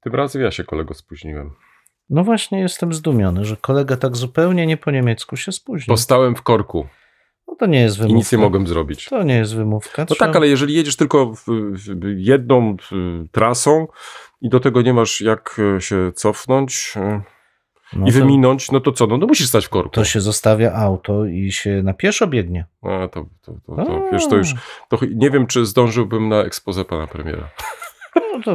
Tym razem ja się kolego spóźniłem. No właśnie jestem zdumiony, że kolega tak zupełnie nie po niemiecku się spóźnił. Postałem w korku No to nie jest i wymówka. nic nie mogłem zrobić. To nie jest wymówka. No tak, ale jeżeli jedziesz tylko w, w jedną w, trasą i do tego nie masz jak e, się cofnąć e, no i to, wyminąć, no to co? No to musisz stać w korku. to się zostawia auto i się na pieszo biegnie. A, to, to, to, to, A. wiesz, to już to nie wiem, czy zdążyłbym na expose pana premiera. No to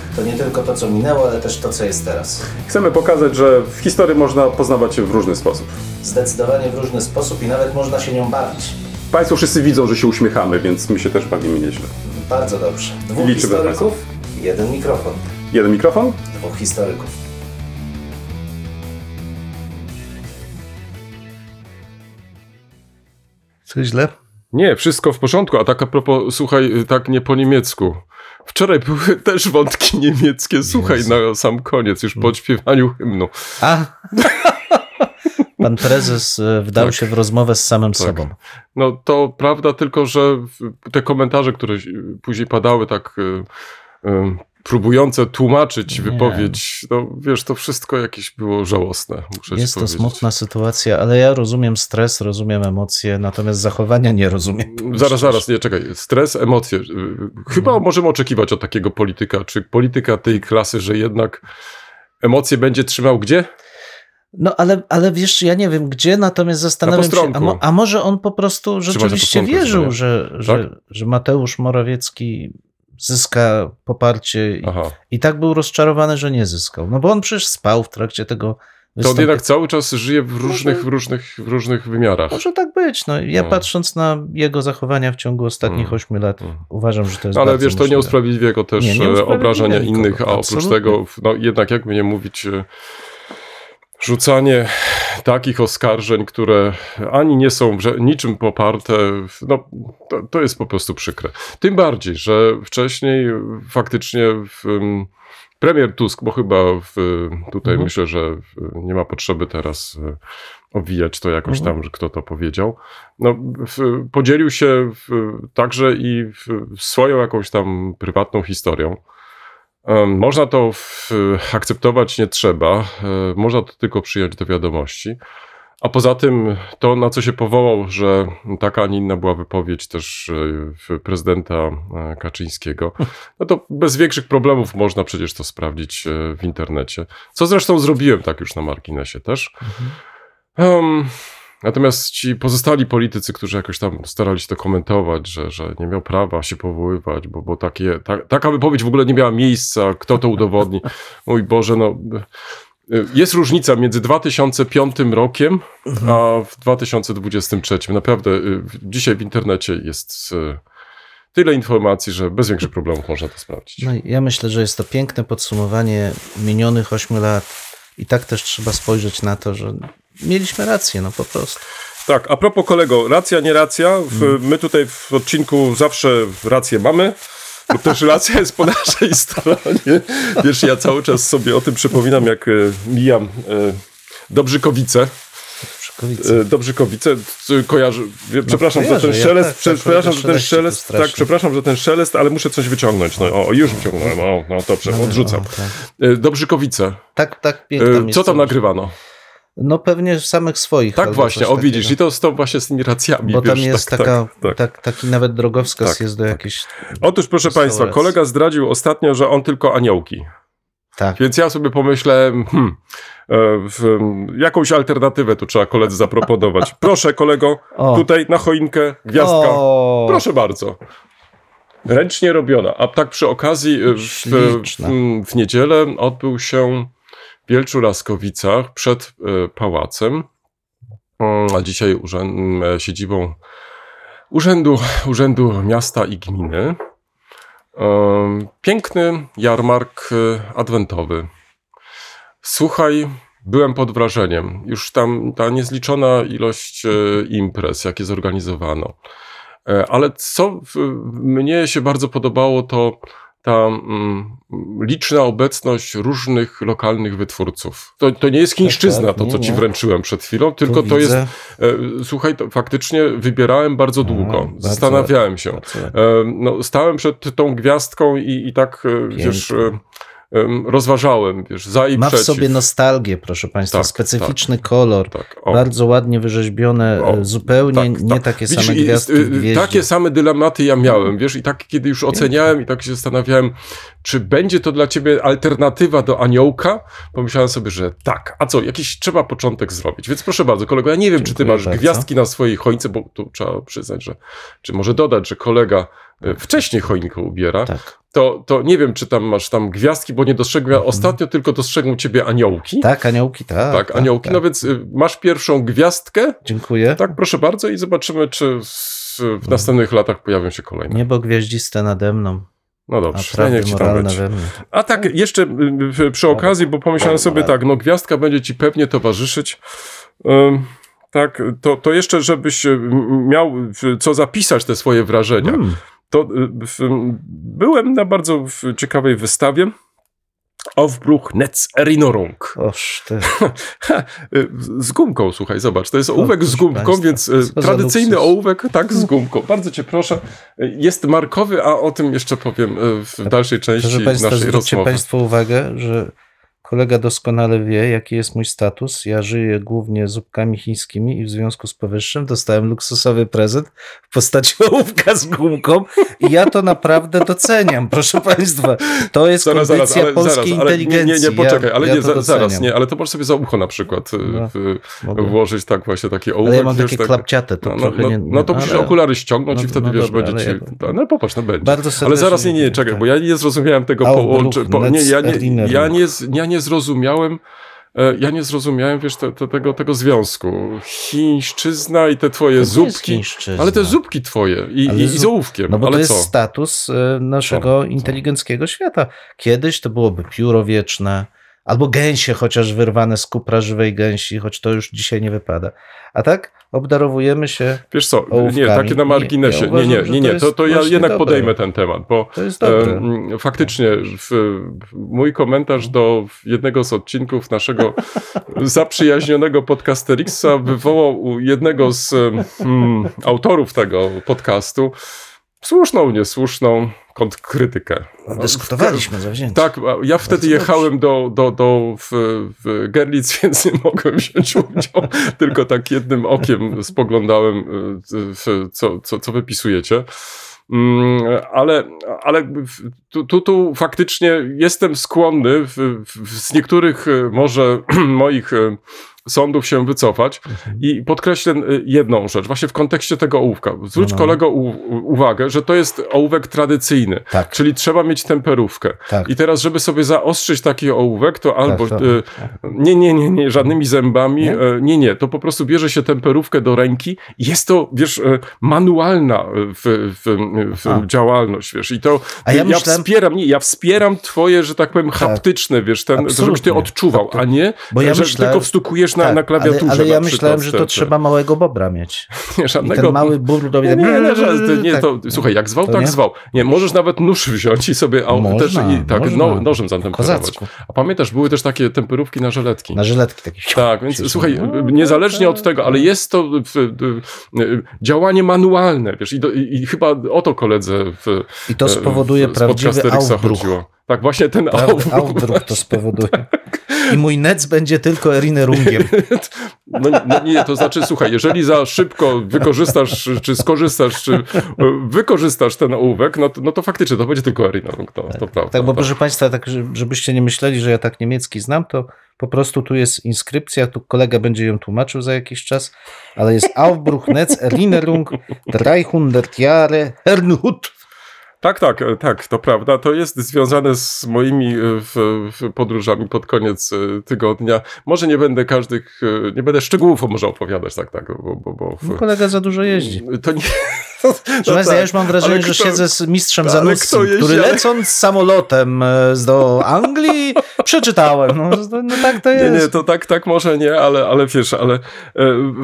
To nie tylko to, co minęło, ale też to, co jest teraz. Chcemy pokazać, że w historii można poznawać się w różny sposób. Zdecydowanie w różny sposób i nawet można się nią bawić. Państwo wszyscy widzą, że się uśmiechamy, więc my się też bawimy nieźle. Bardzo dobrze. Dwóch Liczymy historyków, jeden mikrofon. Jeden mikrofon? Dwóch historyków. Co źle? Nie, wszystko w porządku, a tak a propos, słuchaj, tak nie po niemiecku. Wczoraj były też wątki niemieckie, słuchaj, Jezu. na sam koniec, już po odśpiewaniu hymnu. A! Pan prezes e, wdał Tak. się w rozmowę z samym sobą. No to prawda, tylko że te komentarze, które później padały, tak y, y, próbujące tłumaczyć Nie. wypowiedź, no wiesz, to wszystko jakieś było żałosne, muszę Jest to powiedzieć. smutna sytuacja, ale ja rozumiem stres, rozumiem emocje, natomiast zachowania nie rozumiem. Zaraz, zaraz, nie, czekaj. Stres, emocje. Y, Chyba Mhm. możemy oczekiwać od takiego polityka, czy polityka tej klasy, że jednak emocje będzie trzymał gdzie? No ale, ale wiesz, ja nie wiem gdzie, natomiast zastanawiam się, a, mo, a może on po prostu rzeczywiście wierzył, nie? że, że, że Mateusz Morawiecki zyska poparcie i, i tak był rozczarowany, że nie zyskał. No bo on przecież spał w trakcie tego To on wystąpienia. jednak cały czas żyje w różnych, w różnych, w różnych wymiarach. Może tak być. No, ja No. patrząc na jego zachowania w ciągu ostatnich Mm. 8 lat, Mm. uważam, że to jest Ale wiesz, to nie usprawiedliwia go też Nie, nie e, obrażania nikogo, innych, a oprócz absolutnie. tego, no jednak jakby nie mówić, e, rzucanie takich oskarżeń, które ani nie są niczym poparte, no to, to jest po prostu przykre. Tym bardziej, że wcześniej faktycznie w, em, premier Tusk, bo chyba w, tutaj Mhm. myślę, że nie ma potrzeby teraz e, obwijać to jakoś Mhm. tam, że kto to powiedział, no, w, podzielił się w, także i w, swoją jakąś tam prywatną historią. Em, Można to akceptować, nie trzeba. E, Można to tylko przyjąć do wiadomości. A poza tym, to na co się powołał, że taka, a nie inna była wypowiedź też e, prezydenta e, Kaczyńskiego, no to bez większych problemów można przecież to sprawdzić e, w internecie. Co zresztą zrobiłem tak już na marginesie też. Um, natomiast ci pozostali politycy, którzy jakoś tam starali się to komentować, że, że nie miał prawa się powoływać, bo, bo takie, ta, taka wypowiedź w ogóle nie miała miejsca, kto to udowodni. Mój Boże, no. Jest różnica między 2005 rokiem a w 2023. Naprawdę y, dzisiaj w internecie jest y, tyle informacji, że bez większych problemów można to sprawdzić. No ja myślę, że jest to piękne podsumowanie minionych 8 lat i tak też trzeba spojrzeć na to, że mieliśmy rację, no po prostu. Tak, a propos kolego, racja, nie racja. W, my tutaj w odcinku zawsze rację mamy. Lub też racja jest po naszej stronie. Wiesz, ja cały czas sobie o tym przypominam, jak e, mijam e, Dobrzykowice. E, Dobrzykowice, kojarzy. wie- Przepraszam kojarzę, za ten ja szelest. tak, prze- tak, przepraszam za ten szelest. Tak, przepraszam za ten szelest, ale muszę coś wyciągnąć. No, o, już wyciągnąłem. O, no dobrze, odrzucam. O, tak. E, Dobrzykowice. Tak, tak, piękna E, Co tam nagrywano? No pewnie samych swoich. Tak właśnie, o widzisz, takiego. i to z tą właśnie z tymi racjami. Bo tam wiesz, jest tak, taka, tak, tak. Tak, taki nawet drogowskaz Tak, jest do tak. jakiejś... Otóż, proszę. Państwa, kolega zdradził ostatnio, że on tylko aniołki. Tak, Więc ja sobie pomyślę, hmm, e, w, jakąś alternatywę tu trzeba koledze zaproponować. Proszę, kolego, O. tutaj na choinkę gwiazdka. O, Proszę bardzo. Ręcznie robiona. A tak przy okazji, e, w, w, w niedzielę odbył się w Wielczu Laskowicach przed e, pałacem, Mm, a dzisiaj urzęd, m, siedzibą Urzędu, Urzędu Miasta i Gminy. Piękny jarmark e, adwentowy. Słuchaj, byłem pod wrażeniem. Już tam ta niezliczona ilość e, imprez, jakie zorganizowano. E, Ale co mnie się bardzo podobało, to ta mm, liczna obecność różnych lokalnych wytwórców. To, to nie jest chińszczyzna, tak, to co ci wręczyłem przed chwilą, tylko to jest. E, słuchaj, to faktycznie wybierałem bardzo długo. Zastanawiałem się. Bardzo. E, no, stałem przed tą gwiazdką i, i tak, e, wiesz, e, rozważałem, wiesz, za i Ma w przeciw. sobie nostalgię, proszę Państwa, Tak, specyficzny kolor, Tak, bardzo ładnie wyrzeźbione, O, e, zupełnie tak, nie tak. takie Widzisz, same gwiazdki y, w gwieździe. Takie same dylematy ja miałem, wiesz, i tak kiedy już oceniałem i tak się zastanawiałem, czy będzie to dla ciebie alternatywa do aniołka, pomyślałem sobie, że tak, a co, jakiś trzeba początek zrobić, więc proszę bardzo, kolego, ja nie wiem, czy ty Dziękuję masz bardzo. gwiazdki na swojej choince, bo tu trzeba przyznać, że, czy może dodać, że kolega y, wcześniej choinkę ubiera, Tak. to, to nie wiem, czy tam masz tam gwiazdki, bo nie dostrzegłem, Mhm. ostatnio tylko dostrzegłem ciebie aniołki. tak, aniołki, tak. Tak, aniołki, no więc y, masz pierwszą gwiazdkę, Dziękuję. tak, proszę bardzo i zobaczymy, czy w, w następnych latach pojawią się kolejne. Niebo gwiaździste nade mną, No a dobrze, no prawdy niech ci tam mnie. A tak, jeszcze y, przy okazji, bo pomyślałem sobie tak, no gwiazdka będzie ci pewnie towarzyszyć. Ym, Tak, to, to jeszcze, żebyś y, miał co zapisać te swoje wrażenia. Mm, To y, byłem na bardzo ciekawej wystawie. Aufbruch Netz Erinnerung. oż ty. Y, z gumką, słuchaj, zobacz, to jest ołówek z gumką, państwa, więc y, tradycyjny luksus. ołówek, tak, z gumką. Bardzo cię proszę. Jest markowy, a o tym jeszcze powiem w dalszej części Proszę Państwa, naszej zwróćcie rozmowy. Państwo uwagę, że kolega doskonale wie, jaki jest mój status. Ja żyję głównie zupkami chińskimi i w związku z powyższym dostałem luksusowy prezent w postaci ołówka z gumką i ja to naprawdę doceniam, proszę Państwa. To jest Zaraz, zaraz, ale, polskiej zaraz, ale nie, inteligencji. nie, nie, poczekaj, ja, ale ja nie, za, zaraz, nie, ale to możesz sobie za ucho na przykład y, No, w, włożyć tak właśnie taki ołówek. Ale ja mam takie tak- klapciate, to no, no, trochę no, nie... no to musisz ale okulary ściągnąć no, i wtedy no wiesz, będzie ci... ja- No popatrz, no będzie. Bardzo Ale zaraz, nie, nie, czekaj, tak. bo ja nie zrozumiałem tego połączenia. Po, nie, ja nie, ja, nie, ja nie zrozumiałem, e, ja nie zrozumiałem, wiesz, te, te, tego, tego związku. Chińszczyzna i te twoje To nie zupki. Ale te zupki twoje i, Ale i, z ołówkiem. No bo ale to jest co? status e, naszego inteligenckiego świata. Kiedyś to byłoby pióro wieczne, albo gęsie chociaż wyrwane z kupra żywej gęsi, choć to już dzisiaj nie wypada. A tak obdarowujemy się, Wiesz co, nie, ołówkami. takie na Nie, marginesie. Nie, nie, nie, to nie, jest to, to ja jednak dobre. podejmę ten temat, bo to jest dobre. Faktycznie, w, mój komentarz do jednego z odcinków naszego zaprzyjaźnionego podcasterixa wywołał u jednego z mm, autorów tego podcastu słuszną, niesłuszną kontrkrytykę. Dyskutowaliśmy zawzięcie. Tak, ja wtedy jechałem do, do, do w, w Gerlitz, więc nie mogłem wziąć udziału, tylko tak jednym okiem spoglądałem, y, co, co, co wypisujecie. Mm, Ale, ale tu, tu, tu faktycznie jestem skłonny w, w, z niektórych y, może moich y, sądów się wycofać Mhm. i podkreślę y, jedną rzecz, właśnie w kontekście tego ołówka. Zwróć No, no. kolego uwagę, że to jest ołówek tradycyjny. Tak, Czyli trzeba mieć temperówkę. tak. I teraz, żeby sobie zaostrzyć taki ołówek, to albo. to- y, nie, nie, nie, nie, żadnymi zębami. Nie? Nie? nie, nie. To po prostu bierze się temperówkę do ręki. i Jest to, wiesz, y, manualna w, w, w A. działalność, wiesz. I to. Ja ja myślałem- wspieram, nie, ja wspieram twoje, że tak powiem, haptyczne, wiesz, ten, żebyś ty odczuwał, a nie, Bo ja że myślałem- tylko wstukujesz na, Tak, na klawiaturze. Ale, ale ja myślałem, przykład że to te- trzeba małego bobra mieć. Nie, I żadnego. ten mały bór do Nie, nie, nie, nie, tak. to, słuchaj, jak zwał, To tak nie? zwał. Nie, możesz nawet nóż wziąć i sobie a, Można, też i, tak, można. no, nożem zatemperować. A pamiętasz, były też takie temperówki na żeletki. Na żyletki takie. Tak, więc słuchaj, śmieją. niezależnie od tego, ale jest to w, w, działanie manualne, wiesz, i, do, i, i chyba o to koledze w, I to spowoduje w, prawdziwy chodziło. Tak, właśnie ten Prawda, to spowoduje. I mój nec będzie tylko Erinerungiem. No, no nie, to znaczy, słuchaj, jeżeli za szybko wykorzystasz, czy skorzystasz, czy e, wykorzystasz ten ołówek, no, to- no to faktycznie to będzie tylko Erinnerung, to, to prawda. Tak, bo to. proszę Państwa, tak, że- żebyście nie myśleli, że ja tak niemiecki znam, to po prostu tu jest inskrypcja, tu kolega będzie ją tłumaczył za jakiś czas, ale jest Aufbruch Netz Erinnerung 300 Jahre Hernhut. Tak, tak, e, tak, to prawda. To jest związane z moimi e, w, w podróżami pod koniec e, tygodnia. Może nie będę każdych, nie będę szczegółów może opowiadać, tak, tak, bo, bo, bo No, w, kolega za dużo jeździ. To nie, Proszę Państwa, ja już mam wrażenie, ale że kto- siedzę z mistrzem ale Zanussim, który lecąc samolotem e, do Anglii przeczytałem. No, no tak to Nie, jest. nie, to tak, tak może nie, ale, ale wiesz, ale e,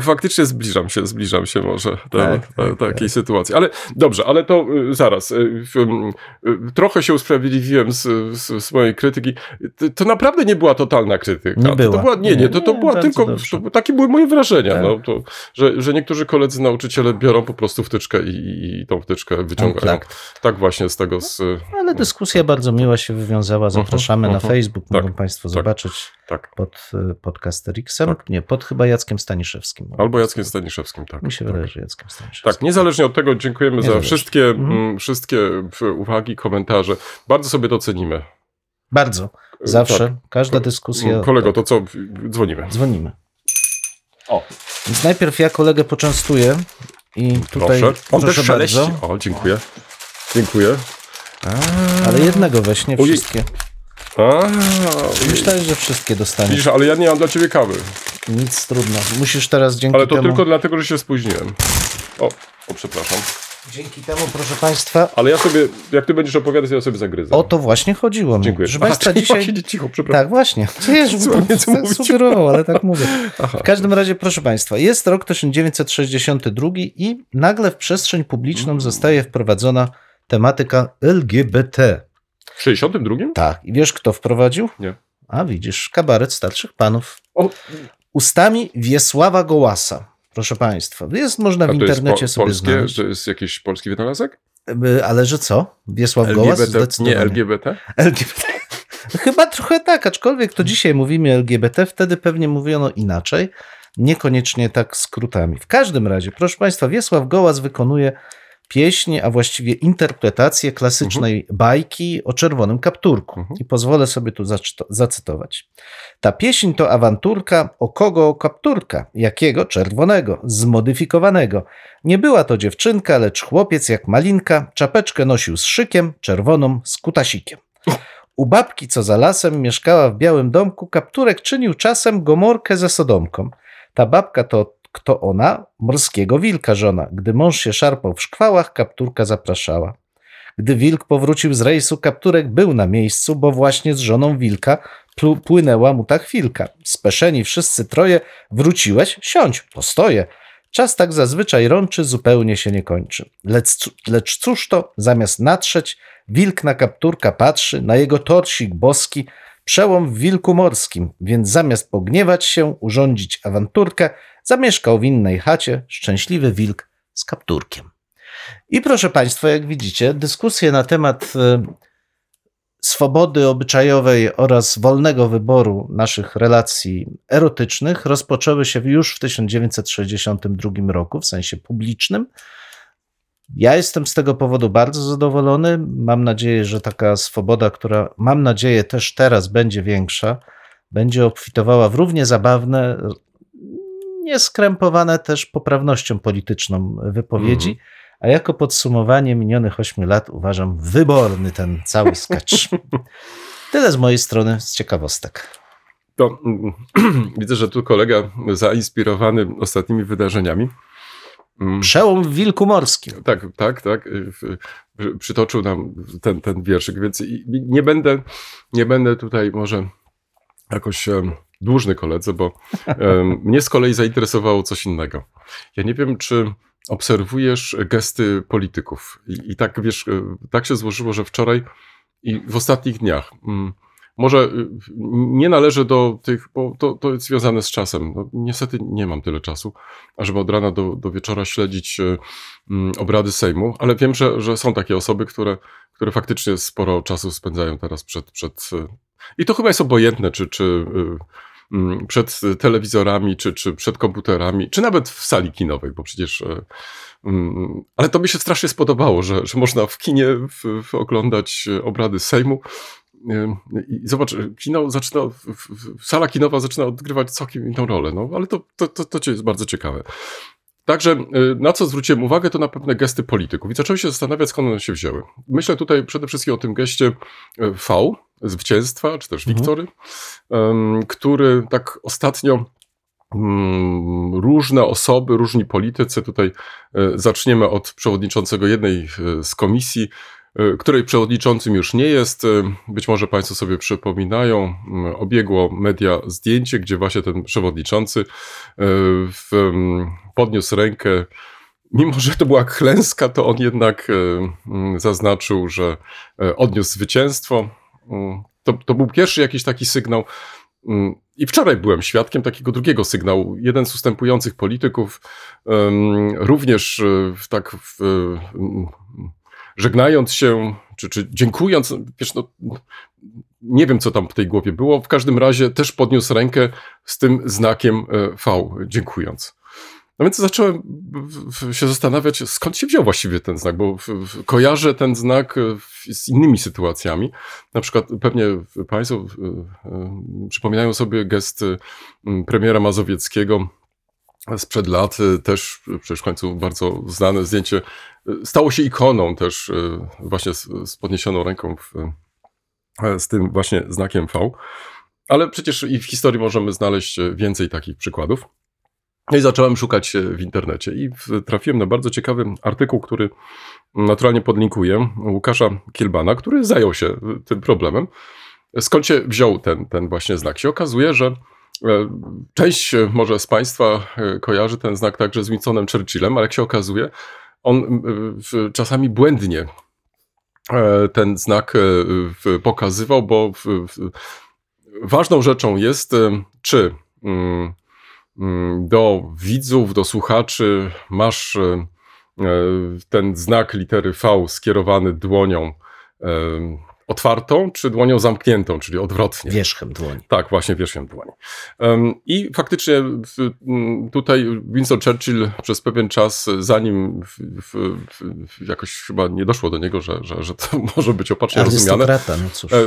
faktycznie zbliżam się, zbliżam się może do, Tak, do tak, takiej sytuacji. Ale dobrze, ale to e, zaraz. E, trochę się usprawiedliwiłem z, z, z mojej krytyki. To, naprawdę nie była totalna krytyka. Nie To, była. to była nie, nie, to, to Nie, była tylko, to, takie były moje wrażenia, Tak. no, to, że, że niektórzy koledzy nauczyciele biorą po prostu wtyczkę i, i tą wtyczkę wyciągają. Unplugged. Tak właśnie z tego, z, Ale dyskusja bardzo miła się wywiązała. Zapraszamy na mhm. Facebook. Tak, Mogą Państwo tak. zobaczyć tak. pod e, podcasterixem. Tak. Nie, pod chyba Jackiem Staniszewskim. Albo Jackiem Staniszewskim, tak. Mi się tak. wydaje, że Jackiem Staniszewskim. Tak, niezależnie od tego dziękujemy za wszystkie, Mhm. wszystkie uwagi, komentarze. Bardzo sobie to cenimy. Bardzo. Zawsze. Tak. Każda dyskusja. Kolego, to co? Dzwonimy. Dzwonimy. O, Więc najpierw ja kolegę poczęstuję i tutaj proszę. On proszę też bardzo. O, dziękuję. Dziękuję. Ale jednego weź, nie Ojej. wszystkie. A, Myślałem, że wszystkie dostaniesz. widzisz, ale ja nie mam dla ciebie kawy. Nic trudno. Musisz teraz dzięki Ale to temu... tylko dlatego, że się spóźniłem. O, o, przepraszam. Dzięki temu, proszę Państwa, Ale ja sobie, jak ty będziesz opowiadać, ja sobie zagryzę. o to właśnie chodziło mi. Dziękuję. Proszę Państwa, Aha, dzisiaj... siedzieć cicho, przepraszam. Tak, właśnie. Co ja sugerował, ale tak mówię. Aha. W każdym razie, proszę Państwa, jest rok 1962 i nagle w przestrzeń publiczną Mm. zostaje wprowadzona tematyka LGBT. W 62? Tak. I wiesz, kto wprowadził? Nie. A widzisz, kabaret starszych panów. O, Ustami Wiesława Gołasa. Proszę Państwa, jest można a w internecie po, sobie polskie, znaleźć. to jest jakiś polski wynalazek? Ale że co? Wiesław Gołas? LGBT, Zdecydowanie. nie LGBT? LGBT. Chyba trochę tak, aczkolwiek to dzisiaj mówimy LGBT, wtedy pewnie mówiono inaczej, niekoniecznie tak skrótami. W każdym razie, proszę Państwa, Wiesław Gołas wykonuje pieśń, a właściwie interpretację klasycznej bajki o czerwonym kapturku. Mhm. I pozwolę sobie tu zacytować. Ta pieśń to awanturka o kogo kapturka, jakiego czerwonego, zmodyfikowanego. Nie była to dziewczynka, lecz chłopiec jak malinka, czapeczkę nosił z szykiem, czerwoną z kutasikiem. U babki, co za lasem, mieszkała w białym domku, kapturek czynił czasem gomorkę ze sodomką. Ta babka to kto ona? Morskiego wilka żona. Gdy mąż się szarpał w szkwałach, kapturka zapraszała. Gdy wilk powrócił z rejsu, kapturek był na miejscu, bo właśnie z żoną wilka płynęła mu ta chwilka. Speszeni wszyscy troje, wróciłeś? Siądź, postoję. Czas tak zazwyczaj rączy, zupełnie się nie kończy. Lecz, lecz cóż to, zamiast natrzeć, wilk na kapturka patrzy, na jego torsik boski, przełom w wilku morskim, więc zamiast pogniewać się, urządzić awanturkę, zamieszkał w innej chacie szczęśliwy wilk z kapturkiem. I proszę Państwa, jak widzicie, dyskusje na temat e, swobody obyczajowej oraz wolnego wyboru naszych relacji erotycznych rozpoczęły się już w 1962 roku, w sensie publicznym. Ja jestem z tego powodu bardzo zadowolony. Mam nadzieję, że taka swoboda, która mam nadzieję też teraz będzie większa, będzie obfitowała w równie zabawne, nieskrępowane też poprawnością polityczną wypowiedzi. Mhm. A jako podsumowanie minionych ośmiu lat uważam wyborny ten cały sketch. Tyle z mojej strony z ciekawostek. To, mm, widzę, że tu kolega zainspirowany ostatnimi wydarzeniami. mm, Przełom w Wilku Morskim. Tak, tak, tak. y, Przytoczył nam ten, ten wierszyk, więc nie będę, nie będę tutaj może jakoś dłużny koledze, bo mnie z kolei zainteresowało coś innego. Ja nie wiem, czy obserwujesz gesty polityków. I, i tak, wiesz, y, tak się złożyło, że wczoraj i w ostatnich dniach. mm, Może y, nie należy do tych, bo to, to jest związane z czasem. No, niestety nie mam tyle czasu, ażeby od rana do, do wieczora śledzić y, mm, obrady Sejmu, ale wiem, że, że są takie osoby, które, które faktycznie sporo czasu spędzają teraz przed. przed y, I to chyba jest obojętne, czy, czy y, przed telewizorami, czy, czy przed komputerami, czy nawet w sali kinowej, bo przecież. y, mm, Ale to mi się strasznie spodobało, że, że można w kinie w, w oglądać y, obrady Sejmu. Y, I zobacz, kino zaczyna, sala kinowa zaczyna odgrywać całkiem inną rolę, no ale to, to, to, to jest bardzo ciekawe. Także y, na co zwróciłem uwagę, to na pewne gesty polityków. I zacząłem się zastanawiać, skąd one się wzięły. Myślę tutaj przede wszystkim o tym geście y, V, zwycięstwa, czy też Mhm. Wiktory, który tak ostatnio mm, różne osoby, różni politycy. Tutaj e, zaczniemy od przewodniczącego jednej z komisji, której przewodniczącym już nie jest. E, Być może Państwo sobie przypominają, obiegło media zdjęcie, gdzie właśnie ten przewodniczący e, podniósł rękę. Mimo, że to była klęska, to on jednak e, zaznaczył, że e, odniósł zwycięstwo. Mm, To, to był pierwszy jakiś taki sygnał. Mm, I wczoraj byłem świadkiem takiego drugiego sygnału. Jeden z ustępujących polityków, również e, tak w, żegnając się, czy, czy dziękując, wiesz, no, nie wiem, co tam w tej głowie było. W każdym razie też podniósł rękę z tym znakiem e, V, dziękując. No więc zacząłem się zastanawiać, skąd się wziął właściwie ten znak, bo kojarzę ten znak e, z innymi sytuacjami. Na przykład pewnie Państwo e, przypominają sobie gest premiera Mazowieckiego sprzed lat, e, też przecież w końcu bardzo znane zdjęcie, e, stało się ikoną też właśnie z, z podniesioną ręką w, e, z tym właśnie znakiem V. Ale przecież i w historii możemy znaleźć więcej takich przykładów. No i zacząłem szukać w internecie i trafiłem na bardzo ciekawy artykuł, który naturalnie podlinkuję, Łukasza Kielbana, który zajął się tym problemem. Skąd się wziął ten, ten właśnie znak? Się okazuje, że część e, może z Państwa e, kojarzy ten znak także z Winstonem Churchillem, ale jak się okazuje, on e, czasami błędnie e, ten znak e, pokazywał, bo ważną rzeczą jest, e, czy mm, mm, do widzów, do słuchaczy masz e, e, ten znak litery V skierowany dłonią e, otwartą, czy dłonią zamkniętą, czyli odwrotnie. Wierzchem dłoni. Tak, właśnie wierzchem dłoni. I faktycznie tutaj Winston Churchill przez pewien czas, zanim w, w, w, jakoś chyba nie doszło do niego, że, że, że to może być opacznie rozumiane, no cóż. e,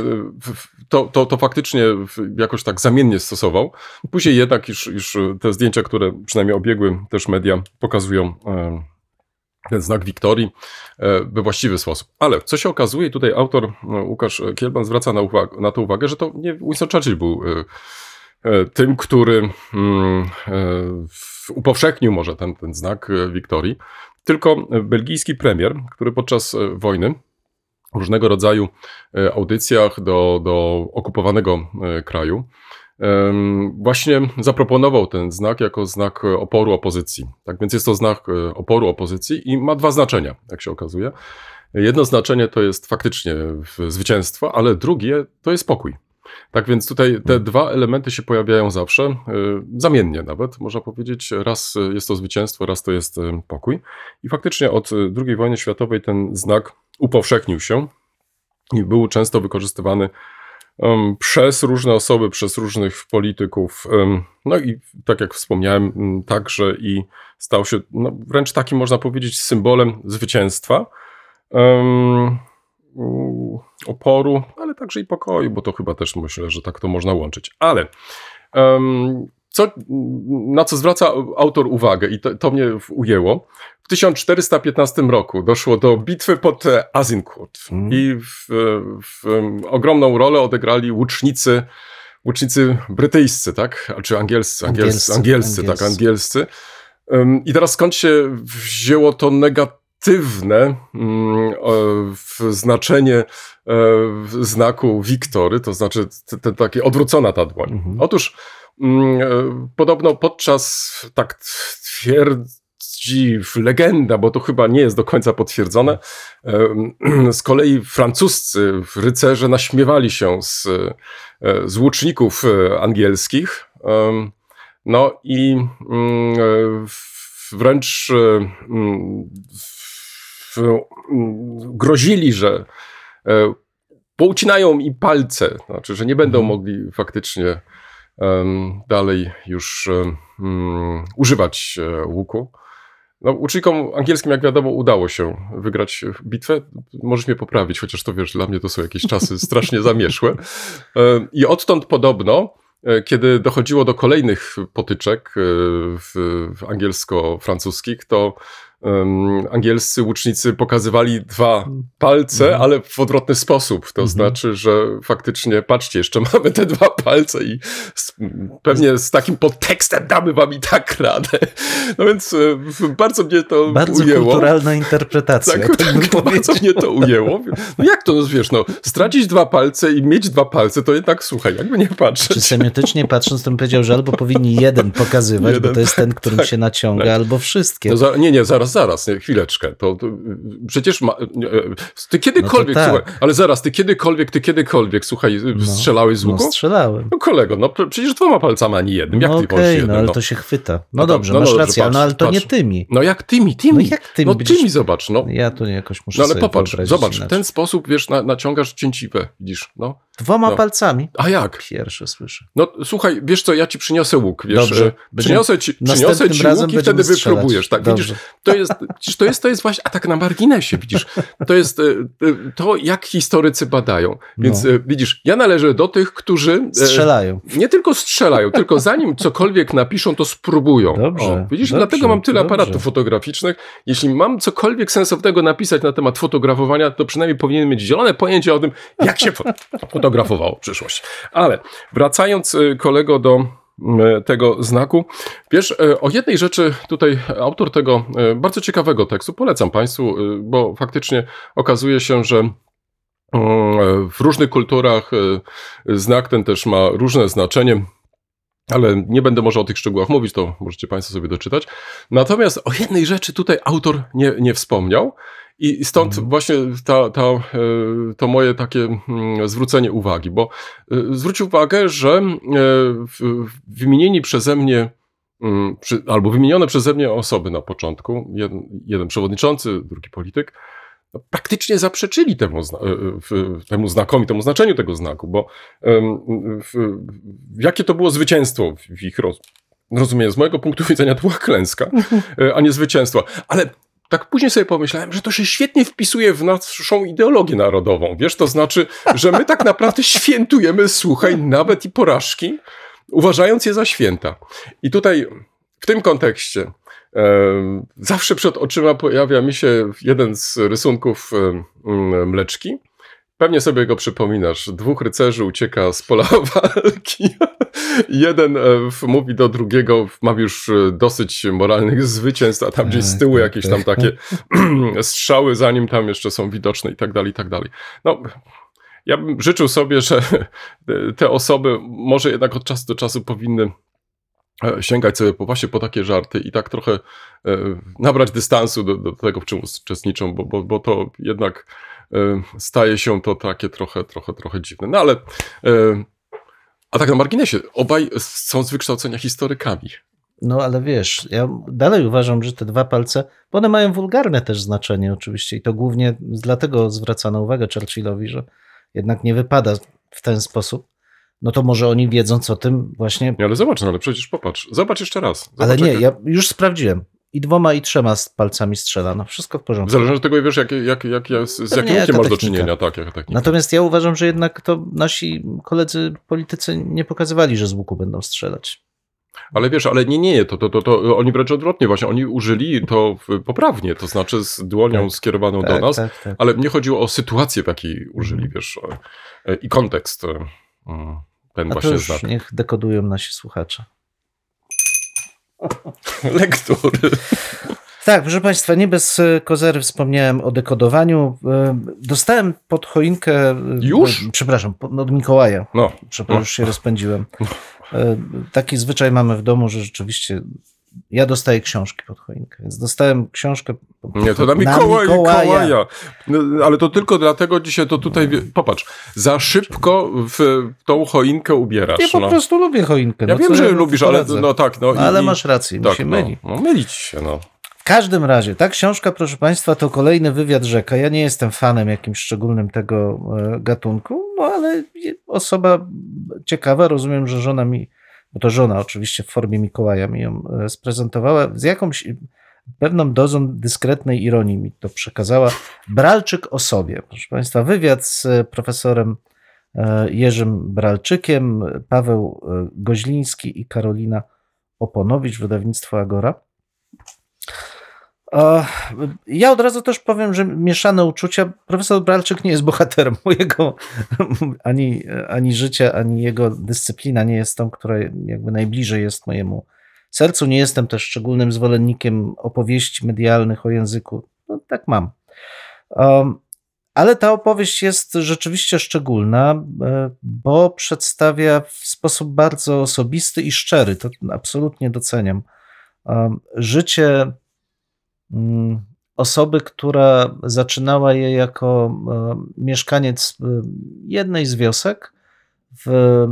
to, to, to faktycznie jakoś tak zamiennie stosował. Później jednak już, już te zdjęcia, które przynajmniej obiegły też media, pokazują ten znak Wiktorii e, we właściwy sposób. Ale co się okazuje, tutaj autor e, Łukasz Kielban zwraca na, uwag- na to uwagę, że to nie Winston Churchill był e, tym, który mm, upowszechnił może ten, ten znak Wiktorii, tylko belgijski premier, który podczas wojny w różnego rodzaju audycjach do, do okupowanego kraju. Właśnie zaproponował ten znak jako znak e, oporu opozycji. Tak więc jest to znak e, oporu opozycji i ma dwa znaczenia, jak się okazuje. Jedno znaczenie to jest faktycznie zwycięstwo, ale drugie to jest pokój. Tak więc tutaj te dwa elementy się pojawiają zawsze, e, zamiennie nawet, można powiedzieć. Raz jest to zwycięstwo, raz to jest pokój. I faktycznie od II wojny światowej ten znak upowszechnił się i był często wykorzystywany przez różne osoby, przez różnych polityków. No i tak jak wspomniałem, także i stał się no, wręcz takim, można powiedzieć, symbolem zwycięstwa, oporu, ale także i pokoju, bo to chyba też myślę, że tak to można łączyć. Ale co, na co zwraca autor uwagę, i to, to mnie ujęło, w 1415 roku doszło do bitwy pod e, Azincourt Mhm. i w, w, em, ogromną rolę odegrali łucznicy, łucznicy brytyjscy, tak? Czy angielscy, angielscy, Angielscy, angielscy, tak, angielscy. Em, I teraz skąd się wzięło to negatywne mm, e, w znaczenie e, w znaku Wiktory, to znaczy te, te, takie odwrócona ta dłoń. Otóż mm, e, podobno podczas, tak twierdzi legenda, bo to chyba nie jest do końca potwierdzone, z kolei francuscy rycerze naśmiewali się z, e, z łuczników e, angielskich. No i mm, e, wręcz e, mm, mm, grozili, że e, poucinają im palce, znaczy, że nie będą Mhm. mogli faktycznie dalej już mm, używać e, łuku. No, angielskim, jak wiadomo, udało się wygrać bitwę. Możesz mnie poprawić, chociaż to wiesz, dla mnie to są jakieś czasy strasznie zamieszłe. I odtąd podobno, e, kiedy dochodziło do kolejnych potyczek e, angielsko-francuskich, to em, angielscy łucznicy pokazywali dwa palce, Mhm. ale w odwrotny sposób. To Mhm. znaczy, że faktycznie, patrzcie, jeszcze mamy te dwa palce i z, pewnie z takim podtekstem damy wam i tak radę. No więc bardzo mnie to Bardzo ujęło. kulturalna interpretacja, tak, Tak, tak bardzo mnie to ujęło. No jak to, no wiesz, no, stracić dwa palce i mieć dwa palce, to jednak, słuchaj, jakby nie Czy patrzeć. semiotycznie patrząc, to bym powiedział, że albo powinni jeden pokazywać, Jeden, bo to jest ten, którym tak, się naciąga, tak. albo wszystkie. No za, nie, nie, zaraz, zaraz, nie, chwileczkę. To, to przecież ma, nie, e, ty kiedykolwiek, tak. słuchaj, ale zaraz, ty kiedykolwiek, ty kiedykolwiek, słuchaj, strzelałeś z No łuku? strzelałem. No kolego, no przecież dwoma palcami, a nie jednym. Jak no ty okej, możesz no jednym? ale no? to się chwyta. No, No dobrze, no masz dobrze, rację, patrz, no ale to nie patrz. tymi. no jak tymi, tymi. No jak tymi? No Będziesz- tymi, zobacz, no. Ja to jakoś muszę No ale sobie popatrz, zobacz, w ten sposób, wiesz, na, naciągasz cięciwę, widzisz, no. Dwoma no. palcami. A jak? Pierwsze słyszę. No słuchaj, wiesz co, ja ci przyniosę łuk, wiesz, Dobrze. e, przyniosę ci, przyniosę ci łuk i wtedy wypróbujesz, tak, widzisz, to jest, widzisz, to jest, to jest właśnie, a tak na marginesie, widzisz, to jest e, e, to, jak historycy badają, więc No. e, widzisz, ja należę do tych, którzy Strzelają. nie tylko strzelają, tylko zanim cokolwiek napiszą, to spróbują. Dobrze, o, widzisz, dobrze, dlatego mam tyle dobrze. aparatów fotograficznych. Jeśli mam cokolwiek sensownego napisać na temat fotografowania, to przynajmniej powinien mieć zielone pojęcie o tym, jak się fo- fotografowało w przyszłości. Ale wracając, kolego, do tego znaku. Wiesz, y, o jednej rzeczy tutaj autor tego y, bardzo ciekawego tekstu, polecam Państwu, bo faktycznie okazuje się, że mm, w różnych kulturach znak ten też ma różne znaczenie. Ale nie będę może o tych szczegółach mówić, to możecie Państwo sobie doczytać. Natomiast o jednej rzeczy tutaj autor nie, nie wspomniał, i stąd Mhm. właśnie ta, ta, e, to moje takie mm, zwrócenie uwagi, bo e, zwróć uwagę, że e, wymienieni przeze mnie, mm, albo wymienione przeze mnie osoby na początku, jeden, jeden przewodniczący, drugi polityk, no, praktycznie zaprzeczyli temu, zna, temu znakowi, temu znaczeniu tego znaku, bo jakie to było zwycięstwo w- ich roz, rozumieniu. Z mojego punktu widzenia to była klęska, a nie zwycięstwo. Ale tak później sobie pomyślałem, że to się świetnie wpisuje w naszą ideologię narodową. Wiesz, to znaczy, że my tak naprawdę świętujemy, słuchaj, nawet i porażki, uważając je za święta. I tutaj w tym kontekście e, zawsze przed oczyma pojawia mi się jeden z rysunków e, mleczki. Pewnie sobie go przypominasz. Dwóch rycerzy ucieka z pola walki. Jeden e, mówi do drugiego, ma już e, dosyć moralnych zwycięstw, a tam gdzieś z Tak, tyłu tak, jakieś tak. tam takie strzały, zanim tam jeszcze są widoczne i tak dalej, i tak dalej. No, ja bym życzył sobie, że te osoby może jednak od czasu do czasu powinny sięgać sobie po, właśnie po takie żarty i tak trochę e, nabrać dystansu do, do tego, w czym uczestniczą, bo, bo, bo to jednak e, staje się to takie trochę, trochę, trochę dziwne. No ale, e, a tak na marginesie, obaj są z wykształcenia historykami. No ale wiesz, ja dalej uważam, że te dwa palce, bo one mają wulgarne też znaczenie oczywiście i to głównie dlatego zwracano uwagę Churchillowi, że jednak nie wypada w ten sposób. No to może oni wiedząc o tym właśnie, Nie, ale zobacz, no ale przecież popatrz, zobacz jeszcze raz. Zobacz, ale nie, jak- ja już sprawdziłem. I dwoma i trzema z palcami strzela, no wszystko w porządku. Zależy od tego, wiesz, jak, jak, jak, jak, z, Pewnie jakim jaka łukiem masz do czynienia. Tak, technika. Natomiast ja uważam, że jednak to nasi koledzy politycy nie pokazywali, że z łuku będą strzelać. Ale wiesz, ale nie, nie, to, to, to, to oni wręcz odwrotnie, właśnie oni użyli to poprawnie, to znaczy z dłonią Tak. skierowaną do Tak, nas, tak, tak. ale mnie chodziło o sytuację, w jakiej użyli, Mhm. wiesz, e, i kontekst e, mm, ten A właśnie znak. niech dekodują nasi słuchacze. Lektury. Tak, proszę Państwa, nie bez e, kozery wspomniałem o dekodowaniu. E, Dostałem pod choinkę. e, Już? Przepraszam, od Mikołaja. No, Przepraszam, już się rozpędziłem. E, Taki zwyczaj mamy w domu, że rzeczywiście ja dostaję książki pod choinkę. Więc dostałem książkę. nie, to na Mikołaj, Mikołaja. No, ale to tylko dlatego dzisiaj to tutaj, popatrz, za szybko w tą choinkę ubierasz. Ja po no. prostu lubię choinkę. Ja no wiem, że lubisz, ale no tak, no. i- ale i- masz rację, mi tak, się no, myli. no, mylić się, no. W każdym razie, ta książka, proszę Państwa, to kolejny wywiad rzeka. Ja nie jestem fanem jakimś szczególnym tego e, gatunku, no ale osoba ciekawa, rozumiem, że żona mi, bo to żona oczywiście w formie Mikołaja mi ją e, sprezentowała, z jakąś pewną dozą dyskretnej ironii mi to przekazała. Bralczyk o sobie. Proszę Państwa, wywiad z e, profesorem e, Jerzym Bralczykiem, Paweł Goźliński i Karolina Oponowicz, wydawnictwo Agora. Ja od razu też powiem, że mieszane uczucia. Profesor Bralczyk nie jest bohaterem mojego ani, ani życia, ani jego dyscyplina nie jest tą, która jakby najbliżej jest mojemu sercu. Nie jestem też szczególnym zwolennikiem opowieści medialnych o języku. No, tak mam. Ale ta opowieść jest rzeczywiście szczególna, e, bo przedstawia w sposób bardzo osobisty i szczery. To absolutnie doceniam. Życie osoby, która zaczynała je jako e, mieszkaniec e, jednej z wiosek w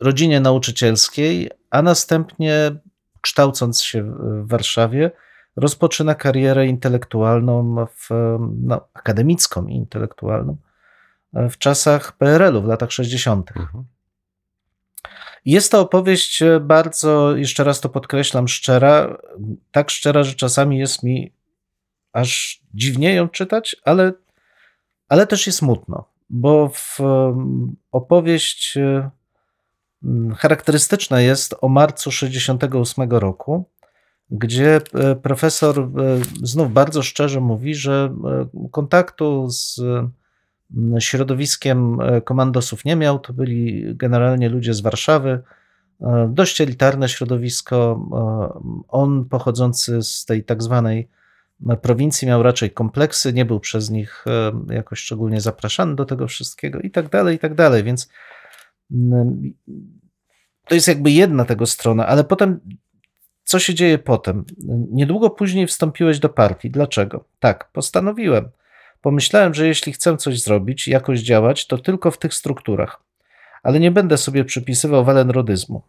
rodzinie nauczycielskiej, a następnie kształcąc się w Warszawie, rozpoczyna karierę intelektualną, w, no, akademicką i intelektualną w czasach PRL-u, w latach 60. Mhm. Jest to opowieść bardzo, jeszcze raz to podkreślam, szczera. Tak szczera, że czasami jest mi aż dziwnie ją czytać, ale, ale też jest smutno, bo w, opowieść charakterystyczna jest o marcu 68 roku, gdzie e, profesor e, znów bardzo szczerze mówi, że e, kontaktu z środowiskiem komandosów nie miał. To byli generalnie ludzie z Warszawy, dość elitarne środowisko. On pochodzący z tej tak zwanej prowincji miał raczej kompleksy, nie był przez nich jakoś szczególnie zapraszany do tego wszystkiego i tak dalej, i tak dalej. Więc to jest jakby jedna tego strona, ale potem co się dzieje potem? Niedługo później wstąpiłeś do partii. Dlaczego? Tak, postanowiłem. Pomyślałem, że jeśli chcę coś zrobić, jakoś działać, to tylko w tych strukturach. Ale nie będę sobie przypisywał walenrodyzmu.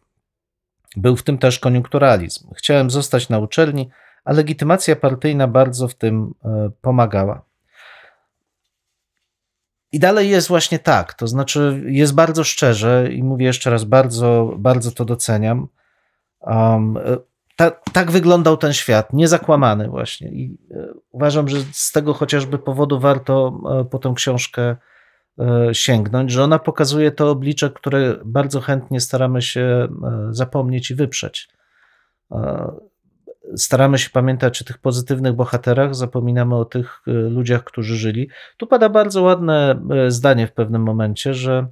Był w tym też koniunkturalizm. Chciałem zostać na uczelni, a legitymacja partyjna bardzo w tym e, pomagała. I dalej jest właśnie tak, to znaczy jest bardzo szczerze i mówię jeszcze raz, bardzo, bardzo to doceniam. Um, ta, tak wyglądał ten świat, niezakłamany właśnie. I e, uważam, że z tego chociażby powodu warto e, po tę książkę e, sięgnąć, że ona pokazuje to oblicze, które bardzo chętnie staramy się zapomnieć i wyprzeć. Staramy się pamiętać o tych pozytywnych bohaterach, zapominamy o tych ludziach, którzy żyli. Tu pada bardzo ładne zdanie w pewnym momencie, że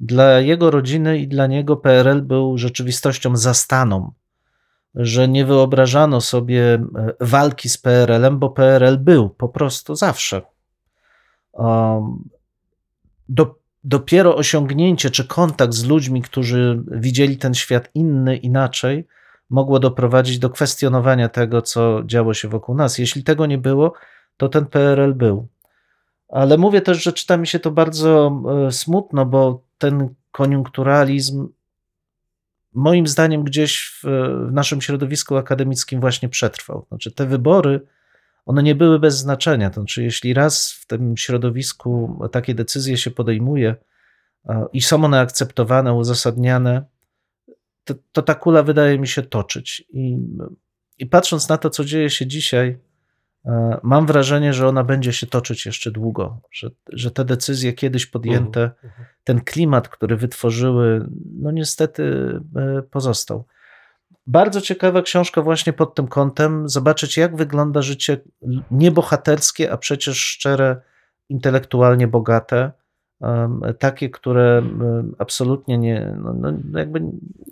dla jego rodziny i dla niego PRL był rzeczywistością zastaną że nie wyobrażano sobie e, walki z PRL-em, bo PRL był po prostu zawsze. Do, dopiero osiągnięcie czy kontakt z ludźmi, którzy widzieli ten świat inny, inaczej, mogło doprowadzić do kwestionowania tego, co działo się wokół nas. Jeśli tego nie było, to ten PRL był. Ale mówię też, że czyta mi się to bardzo e, smutno, bo ten koniunkturalizm moim zdaniem gdzieś w, w, naszym środowisku akademickim właśnie przetrwał. Znaczy te wybory, one nie były bez znaczenia. Znaczy, jeśli raz w tym środowisku takie decyzje się podejmuje i są one akceptowane, uzasadniane, to, to ta kula wydaje mi się toczyć. I, I patrząc na to, co dzieje się dzisiaj, mam wrażenie, że ona będzie się toczyć jeszcze długo, że, że te decyzje kiedyś podjęte, mhm, mhm. ten klimat, który wytworzyły, no niestety e, pozostał. Bardzo ciekawa książka właśnie pod tym kątem, zobaczyć jak wygląda życie niebohaterskie, a przecież szczere, intelektualnie bogate, takie, które absolutnie nie, no, no jakby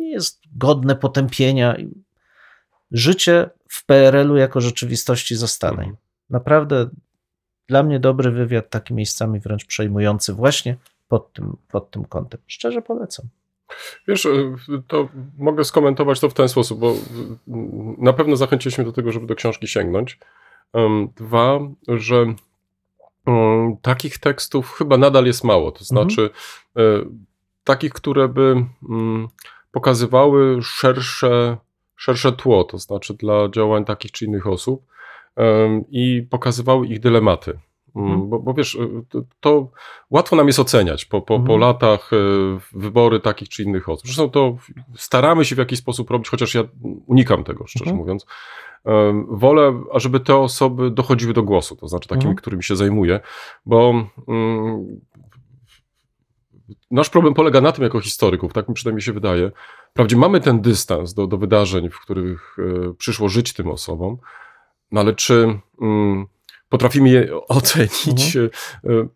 nie jest godne potępienia życie w PRL-u jako rzeczywistości zostanej. Mhm. Naprawdę dla mnie dobry wywiad, taki miejscami wręcz przejmujący, właśnie pod tym, pod tym kątem. Szczerze polecam. Wiesz, e, to mogę skomentować to w ten sposób, bo na pewno zachęciliśmy do tego, żeby do książki sięgnąć. Dwa, że takich tekstów chyba nadal jest mało. To mhm. znaczy, mhm. takich, które by pokazywały szersze szersze tło, to znaczy dla działań takich czy innych osób i pokazywały ich dylematy. Mm, mhm. Bo, bo, wiesz, to, łatwo nam jest oceniać po, po, mhm. po latach e, wybory takich czy innych osób. Zresztą to staramy się w jakiś sposób robić, chociaż ja unikam tego, szczerze mhm. mówiąc. Wolę, ażeby te osoby dochodziły do głosu, to znaczy takimi, mhm. którymi się zajmuję, bo mm, nasz problem polega na tym jako historyków, tak mi przynajmniej się wydaje. Wprawdzie mamy ten dystans do, do wydarzeń, w których e, przyszło żyć tym osobom, no ale czy mm, potrafimy je ocenić? Mhm. E,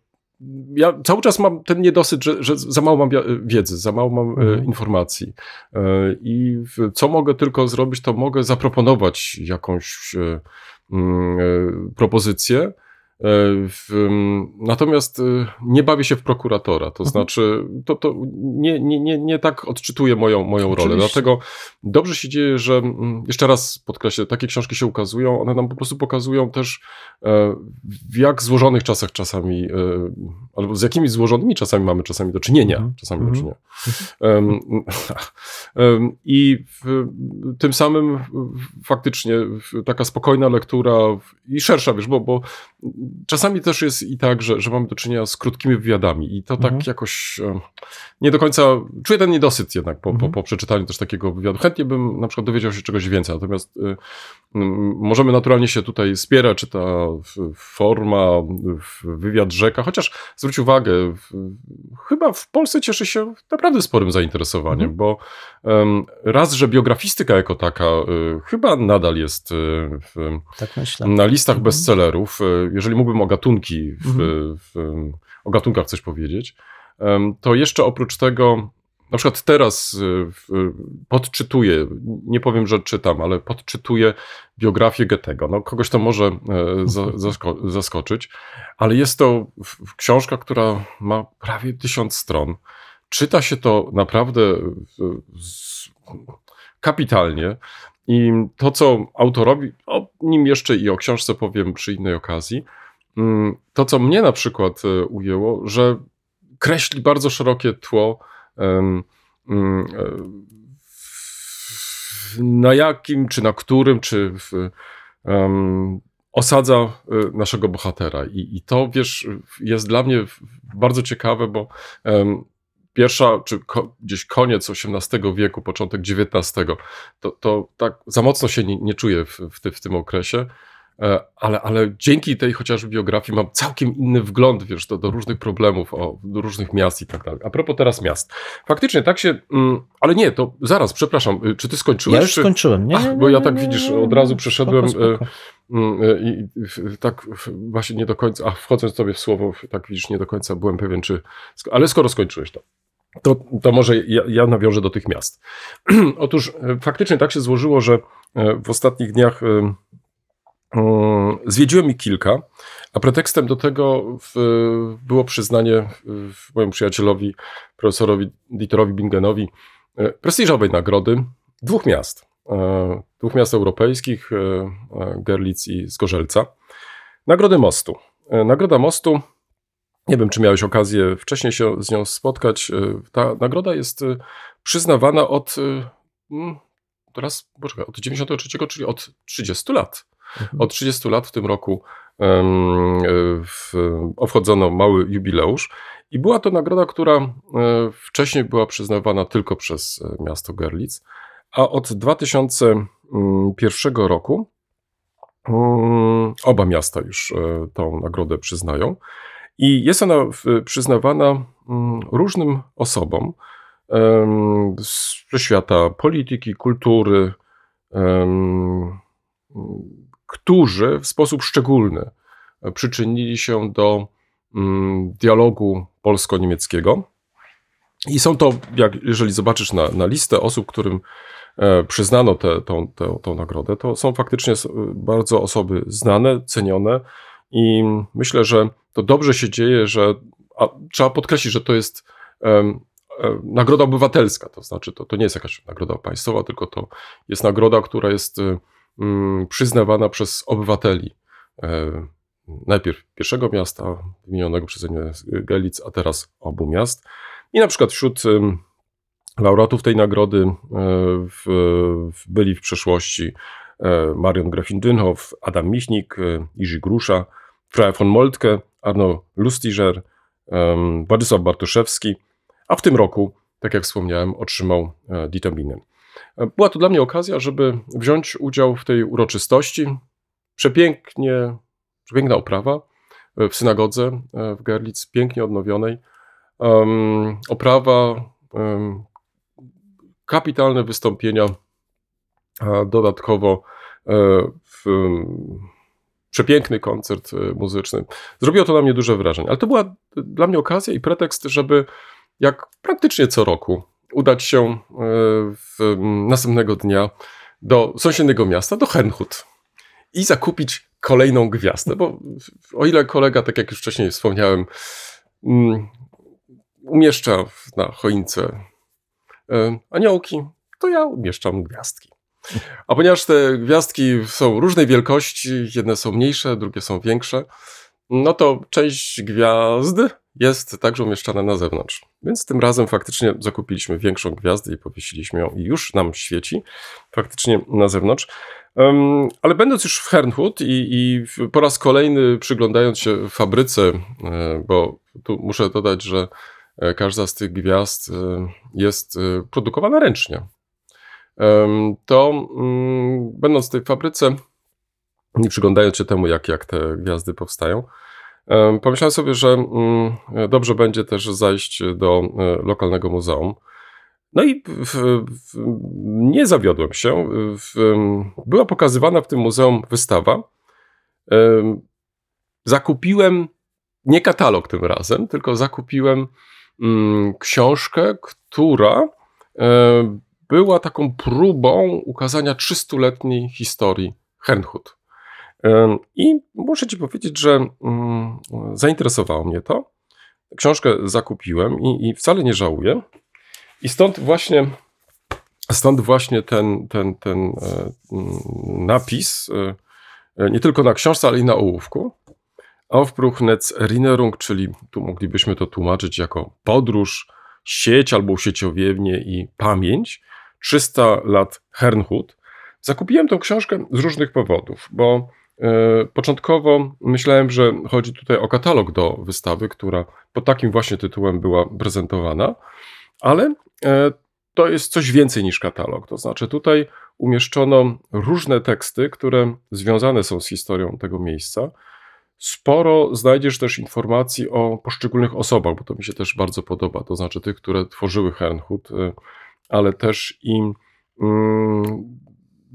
ja cały czas mam ten niedosyt, że, że za mało mam wiedzy, za mało mam e, Mhm. informacji. E, I w- co mogę tylko zrobić, to mogę zaproponować jakąś e, mm, e, propozycję. E, Natomiast e, nie bawię się w prokuratora, to Mhm. znaczy to, to nie, nie, nie, nie tak odczytuję moją, moją rolę. Dlatego dobrze się dzieje, że jeszcze raz podkreślę, takie książki się ukazują, one nam po prostu pokazują też e, w jak złożonych czasach czasami, albo z jakimi złożonymi czasami mamy czasami do czynienia, Mhm. czasami do Mhm. czynienia. Em, I w, tym samym faktycznie taka spokojna lektura i szersza, wiesz, bo, bo czasami też jest i tak, że, że mamy do czynienia z krótkimi wywiadami i to tak jakoś nie do końca, czuję ten niedosyt jednak po, po, po przeczytaniu też takiego wywiadu. Chętnie bym na przykład dowiedział się czegoś więcej, natomiast y, możemy naturalnie się tutaj spierać, czy ta forma, wywiad rzeka, chociaż zwróć uwagę, chyba w Polsce cieszy się naprawdę sporym zainteresowaniem, Mhm. bo raz, że biografistyka jako taka y, chyba nadal jest y, w, Tak na listach Mhm. bestsellerów, e, jeżeli mógłbym o gatunki, w, Mhm. w, o gatunkach coś powiedzieć, to jeszcze oprócz tego, na przykład teraz e, w, podczytuję, nie powiem, że czytam, ale podczytuję biografię Goethego. No, kogoś to może e, za, zasko- zaskoczyć, ale jest to książka, która ma prawie tysiąc stron. Czyta się to naprawdę z, kapitalnie. I to, co autorowi, o nim jeszcze i o książce powiem przy innej okazji, mm, to, co mnie na przykład e, ujęło, że kreśli bardzo szerokie tło, e, na jakim, czy na którym, czy w, em, osadza e, naszego bohatera. I, I to, wiesz, jest dla mnie bardzo ciekawe, bo em, pierwsza, czy ko, gdzieś koniec XVIII wieku, początek XIX, to, to tak za mocno się nie, nie czuję w, w, ty, w tym okresie. E, Ale, ale dzięki tej chociażby biografii mam całkiem inny wgląd, wiesz, do, do różnych problemów, o, do różnych miast i tak dalej. A propos teraz miast. Faktycznie tak się, mm, ale nie, to zaraz, przepraszam, y, czy ty skończyłeś? Ja już czy... skończyłem. Nie, Ach, nie, bo ja tak nie, widzisz, od razu przeszedłem, Spoko, spoko. Y, I i tak właśnie nie do końca, a wchodząc sobie w słowo, tak widzisz, nie do końca byłem pewien, czy. Ale skoro skończyłeś to, to, to może ja, ja nawiążę do tych miast. Otóż e, faktycznie tak się złożyło, że e, w ostatnich dniach zwiedziłem ich kilka, a pretekstem do tego w, było przyznanie e, mojemu przyjacielowi, profesorowi Dieterowi Bingenowi, e, prestiżowej nagrody dwóch miast. E, Dwóch miast europejskich, Gerlitz i Zgorzelca. Nagrody mostu. Nagroda mostu, nie wiem czy miałeś okazję wcześniej się z nią spotkać, ta nagroda jest przyznawana od, mm, teraz, poczekaj, od 93, czyli od 30 lat. Mhm. Od 30 lat w tym roku e, w, obchodzono mały jubileusz i była to nagroda, która e, wcześniej była przyznawana tylko przez e, miasto Gerlitz, a od 2001 roku mm, oba miasta już tą nagrodę przyznają. I jest ona przyznawana mm, różnym osobom ze świata polityki, kultury, którzy w sposób szczególny przyczynili się do mm, dialogu polsko-niemieckiego. I są to, jak, jeżeli zobaczysz na, na listę osób, którym e, przyznano tę tą, tę, tą nagrodę, to są faktycznie bardzo osoby znane, cenione i myślę, że to dobrze się dzieje, że trzeba podkreślić, że to jest e, nagroda obywatelska, to znaczy to, to nie jest jakaś nagroda państwowa, tylko to jest nagroda, która jest e, przyznawana przez obywateli. E, najpierw pierwszego miasta wymienionego przeze mnie Gelic, a teraz obu miast. I na przykład wśród laureatów tej nagrody e, w, w, byli w przeszłości e, Marion Grafin-Dynhoff, Adam Michnik, Iży Grusza, Freya von Moltke, Arno Lustiger, Władysław Bartoszewski, a w tym roku, tak jak wspomniałem, otrzymał Dieter Bienen. E, Była to dla mnie okazja, żeby wziąć udział w tej uroczystości. Przepięknie, przepiękna oprawa e, w synagodze e, w Gerlitz, pięknie odnowionej. Em, oprawa, em, kapitalne wystąpienia, dodatkowo w, przepiękny koncert muzyczny. Zrobiło to na mnie duże wrażenie, ale to była dla mnie okazja i pretekst, żeby jak praktycznie co roku udać się w następnego dnia do sąsiedniego miasta, do Hernhut i zakupić kolejną gwiazdę, bo o ile kolega, tak jak już wcześniej wspomniałem, umieszcza na choince e, aniołki, to ja umieszczam gwiazdki. A ponieważ te gwiazdki są różnej wielkości, jedne są mniejsze, drugie są większe, no to część gwiazd jest także umieszczana na zewnątrz. Więc tym razem faktycznie zakupiliśmy większą gwiazdę i powiesiliśmy ją i już nam świeci faktycznie na zewnątrz. Um, ale będąc już w Hernhut i, i, po raz kolejny przyglądając się fabryce, e, bo tu muszę dodać, że e, każda z tych gwiazd e, jest produkowana ręcznie, to um, będąc w tej fabryce i przyglądając się temu, jak, jak te gwiazdy powstają, pomyślałem sobie, że um, dobrze będzie też zajść do lokalnego muzeum no i nie zawiodłem się. Była pokazywana w tym muzeum wystawa. Zakupiłem nie katalog tym razem, tylko zakupiłem mm, książkę, która e, była taką próbą ukazania 300-letniej historii Hernhut. I muszę Ci powiedzieć, że mm, zainteresowało mnie to. Książkę zakupiłem i, i wcale nie żałuję. I stąd właśnie, stąd właśnie ten, ten, ten e, napis, e, nie tylko na książce, ale i na ołówku. Aufbruchnetz Erinnerung, czyli tu moglibyśmy to tłumaczyć jako podróż, sieć albo sieciowienie i pamięć. 300 lat Hernhut. Zakupiłem tę książkę z różnych powodów, bo początkowo myślałem, że chodzi tutaj o katalog do wystawy, która pod takim właśnie tytułem była prezentowana, ale E, to jest coś więcej niż katalog. To znaczy, tutaj umieszczono różne teksty, które związane są z historią tego miejsca. Sporo znajdziesz też informacji o poszczególnych osobach, bo to mi się też bardzo podoba. To znaczy tych, które tworzyły Hernhut, e, ale też i mm,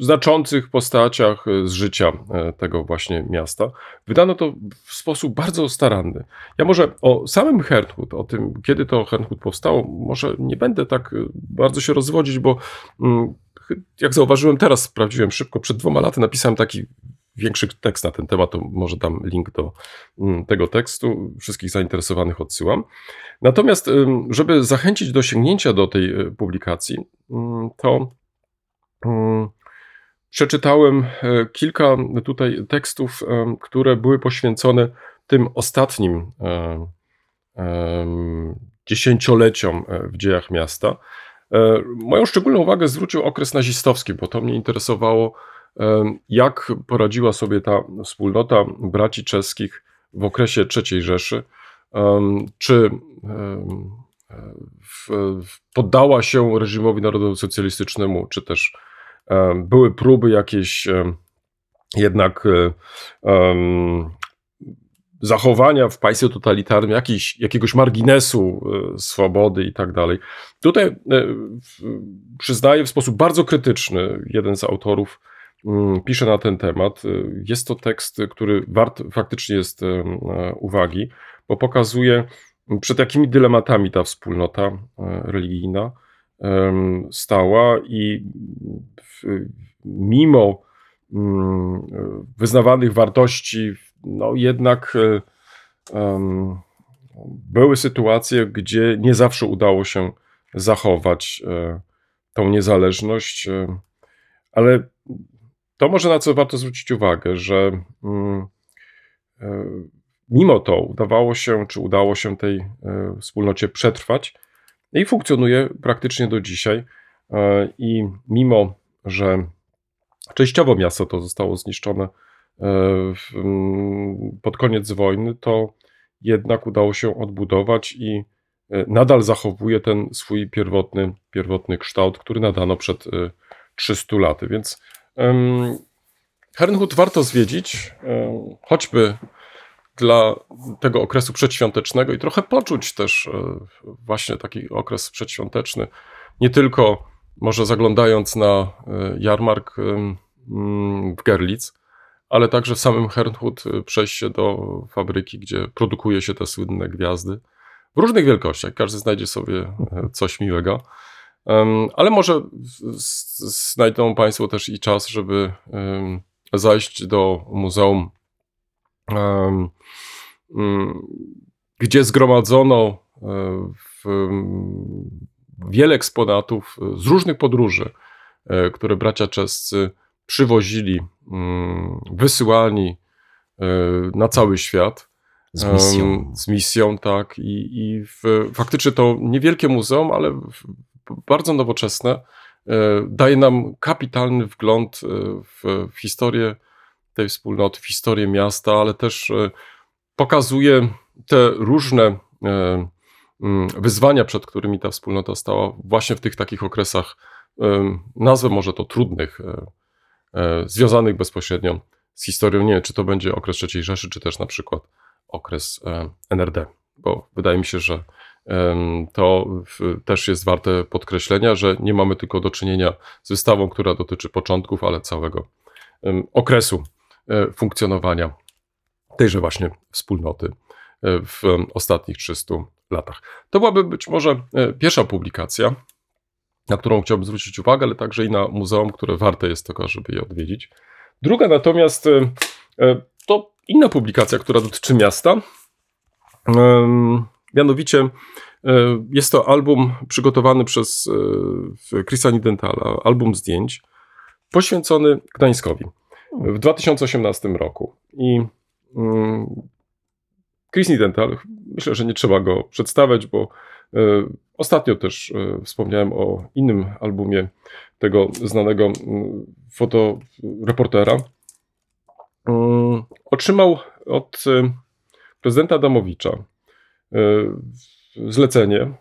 znaczących postaciach e, z życia e, tego właśnie miasta. Wydano to w sposób bardzo staranny. Ja może o samym Hernhut, o tym, kiedy to Hernhut powstało, może nie będę tak e, bardzo się rozwodzić, bo mm, jak zauważyłem teraz, sprawdziłem szybko, przed dwoma laty napisałem taki większy tekst na ten temat, to może dam link do mm, tego tekstu. Wszystkich zainteresowanych odsyłam. Natomiast, żeby zachęcić do sięgnięcia do tej publikacji, mm, to Przeczytałem e, kilka tutaj tekstów, e, które były poświęcone tym ostatnim e, dziesięcioleciom w dziejach miasta. Moją szczególną uwagę zwrócił okres nazistowski, bo to mnie interesowało, jak poradziła sobie ta wspólnota braci czeskich w okresie III Rzeszy. Czy poddała się reżimowi narodowo-socjalistycznemu, czy też były próby jakieś jednak e, zachowania w państwie totalitarnym, jakiś, jakiegoś marginesu e, swobody i tak dalej. Tutaj e, przyznaję w sposób bardzo krytyczny, jeden z autorów mm, pisze na ten temat. Jest to tekst, który wart faktycznie jest uwagi, bo pokazuje, przed jakimi dylematami ta wspólnota religijna stała i mimo mm, wyznawanych wartości, no jednak e, były sytuacje, gdzie nie zawsze udało się zachować e, tą niezależność, e, ale to może na co warto zwrócić uwagę, że mm, mimo to udawało się, czy udało się tej wspólnocie przetrwać i funkcjonuje praktycznie do dzisiaj. I mimo że częściowo miasto to zostało zniszczone e, pod koniec wojny, to jednak udało się odbudować i e, nadal zachowuje ten swój pierwotny, pierwotny kształt, który nadano przed 300 e, laty. Więc Hernhut warto zwiedzić, choćby dla tego okresu przedświątecznego i trochę poczuć też właśnie taki okres przedświąteczny. Nie tylko może zaglądając na e, jarmark mm, w Gerlitz, ale także w samym Hernhut y, przejście do fabryki, gdzie produkuje się te słynne gwiazdy w różnych wielkościach. Każdy znajdzie sobie e, coś miłego. Ale może znajdą Państwo też i czas, żeby zajść do muzeum, gdzie zgromadzono e, mm, wiele eksponatów z różnych podróży, e, które bracia czescy przywozili, mm, wysyłani e, na cały świat. Z misją. Z misją, tak. I, i w, faktycznie to niewielkie muzeum, ale bardzo nowoczesne. e, Daje nam kapitalny wgląd e, w, w historię tej wspólnoty, w historię miasta, ale też e, pokazuje te różne e, mm, wyzwania, przed którymi ta wspólnota stała, właśnie w tych takich okresach, em, nazwę może to trudnych, e, e, związanych bezpośrednio z historią. Nie wiem, czy to będzie okres III Rzeszy, czy też na przykład okres e, NRD, bo wydaje mi się, że to też jest warte podkreślenia, że nie mamy tylko do czynienia z wystawą, która dotyczy początków, ale całego okresu e, funkcjonowania tejże właśnie wspólnoty e, w em, ostatnich 300 latach. To byłaby być może e, pierwsza publikacja, na którą chciałbym zwrócić uwagę, ale także i na muzeum, które warte jest tego, żeby je odwiedzić. Druga natomiast e, e, to inna publikacja, która dotyczy miasta. Mianowicie e, jest to album przygotowany przez e, Chrisa Nidentala, album zdjęć poświęcony Gdańskowi w 2018 roku. I mm, Chris Nidental, myślę, że nie trzeba go przedstawiać, bo e, ostatnio też e, wspomniałem o innym albumie tego znanego mm, fotoreportera. Mm, Otrzymał od e, prezydenta Adamowicza zlecenie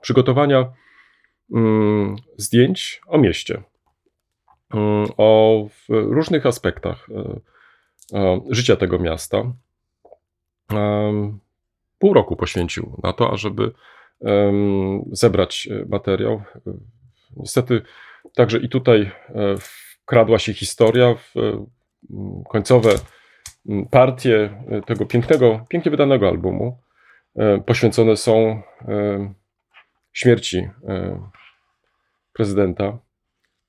przygotowania zdjęć o mieście, o w różnych aspektach e, e, życia tego miasta. Em, Pół roku poświęcił na to, ażeby zebrać e, materiał. E, Niestety, także i tutaj e, wkradła się historia w e, końcowe partie e, tego pięknego, pięknie wydanego albumu. e, Poświęcone są e, śmierci e, prezydenta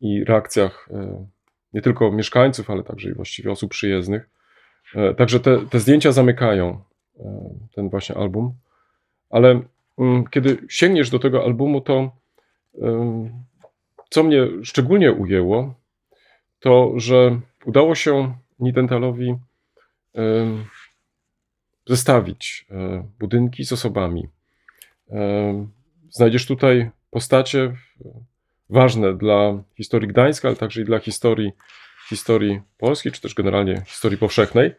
i reakcjach e, nie tylko mieszkańców, ale także i właściwie osób przyjezdnych. E, Także te, te zdjęcia zamykają e, ten właśnie album. Ale mm, kiedy sięgniesz do tego albumu, to co mnie szczególnie ujęło, to że udało się Nidentalowi zestawić budynki z osobami. Znajdziesz tutaj postacie ważne dla historii Gdańska, ale także i dla historii, historii Polski, czy też generalnie historii powszechnej.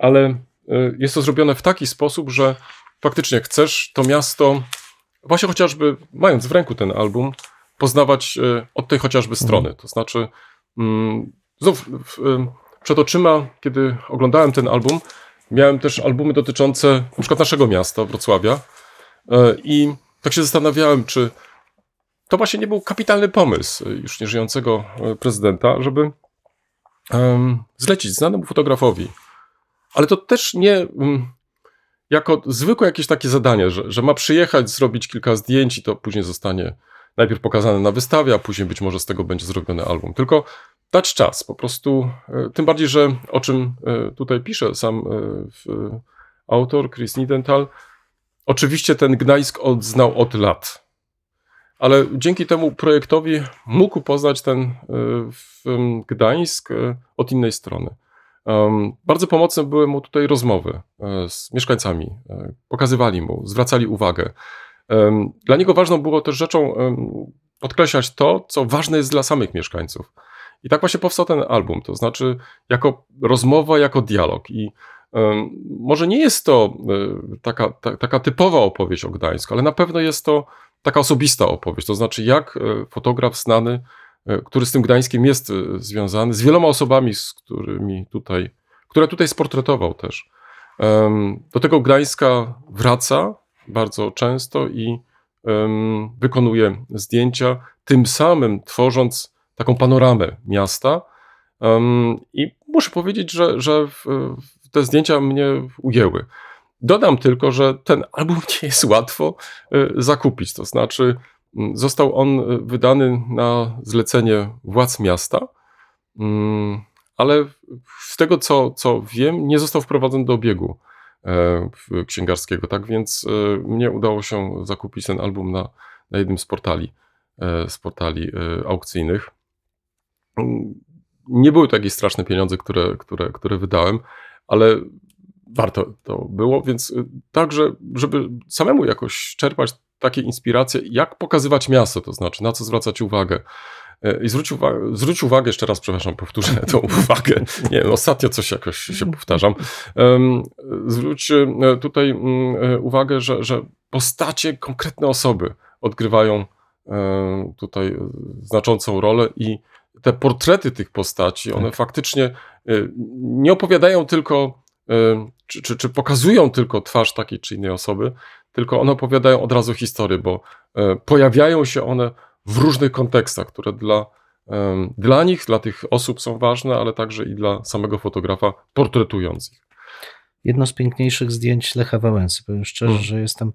Ale e, jest to zrobione w taki sposób, że faktycznie chcesz to miasto, właśnie chociażby mając w ręku ten album, poznawać e, od tej chociażby strony. To znaczy, mm, znów em, przed oczyma, kiedy oglądałem ten album, miałem też albumy dotyczące na przykład naszego miasta, Wrocławia, e, i tak się zastanawiałem, czy to właśnie nie był kapitalny pomysł e, już nieżyjącego e, prezydenta, żeby em, zlecić znanemu fotografowi. Ale to też nie mm, jako zwykłe jakieś takie zadanie, że, że ma przyjechać, zrobić kilka zdjęć i to później zostanie najpierw pokazane na wystawie, a później być może z tego będzie zrobiony album. Tylko dać czas, po prostu. e, Tym bardziej, że o czym tutaj pisze sam autor, Chris Nidental, oczywiście ten Gdańsk odznał od lat. Ale dzięki temu projektowi mógł poznać ten em, Gdańsk e, od innej strony. Bardzo pomocne były mu tutaj rozmowy e, z mieszkańcami. Pokazywali mu, zwracali uwagę. Dla niego ważną było też rzeczą podkreślać to, co ważne jest dla samych mieszkańców. I tak właśnie powstał ten album, to znaczy jako rozmowa, jako dialog. I może nie jest to taka, ta, taka typowa opowieść o Gdańsku, ale na pewno jest to taka osobista opowieść. To znaczy, jak e, fotograf znany, e, który z tym Gdańskiem jest e, związany, z wieloma osobami, z którymi tutaj, które tutaj sportretował też. Do tego Gdańska wraca bardzo często i wykonuje zdjęcia, tym samym tworząc taką panoramę miasta. I muszę powiedzieć, że, że te zdjęcia mnie ujęły. Dodam tylko, że ten album nie jest łatwo y, zakupić. To znaczy, mm, został on y, wydany na zlecenie władz miasta, mm, ale z tego co, co wiem, nie został wprowadzony do obiegu e, księgarskiego. Tak więc e, mnie udało się zakupić ten album na, na jednym z portali, e, z portali aukcyjnych. Mm, nie były to jakieś straszne pieniądze, które, które, które wydałem, ale warto to było, więc y, także, żeby samemu jakoś czerpać takie inspiracje, jak pokazywać miasto, to znaczy na co zwracać uwagę. E, I zwróć uwagę, zwróć uwagę, jeszcze raz, przepraszam, powtórzę tą uwagę. Nie wiem, ostatnio coś jakoś się powtarzam. Zwróć e, tutaj mm, uwagę, że, że postacie, konkretne osoby odgrywają tutaj znaczącą rolę i te portrety tych postaci, one tak. faktycznie nie opowiadają tylko czy, czy, czy pokazują tylko twarz takiej czy innej osoby, tylko one opowiadają od razu historię, bo e, pojawiają się one w różnych kontekstach, które dla, dla nich, dla tych osób są ważne, ale także i dla samego fotografa portretujących. Jedno z piękniejszych zdjęć Lecha Wałęsy. Powiem szczerze, mm. że jestem.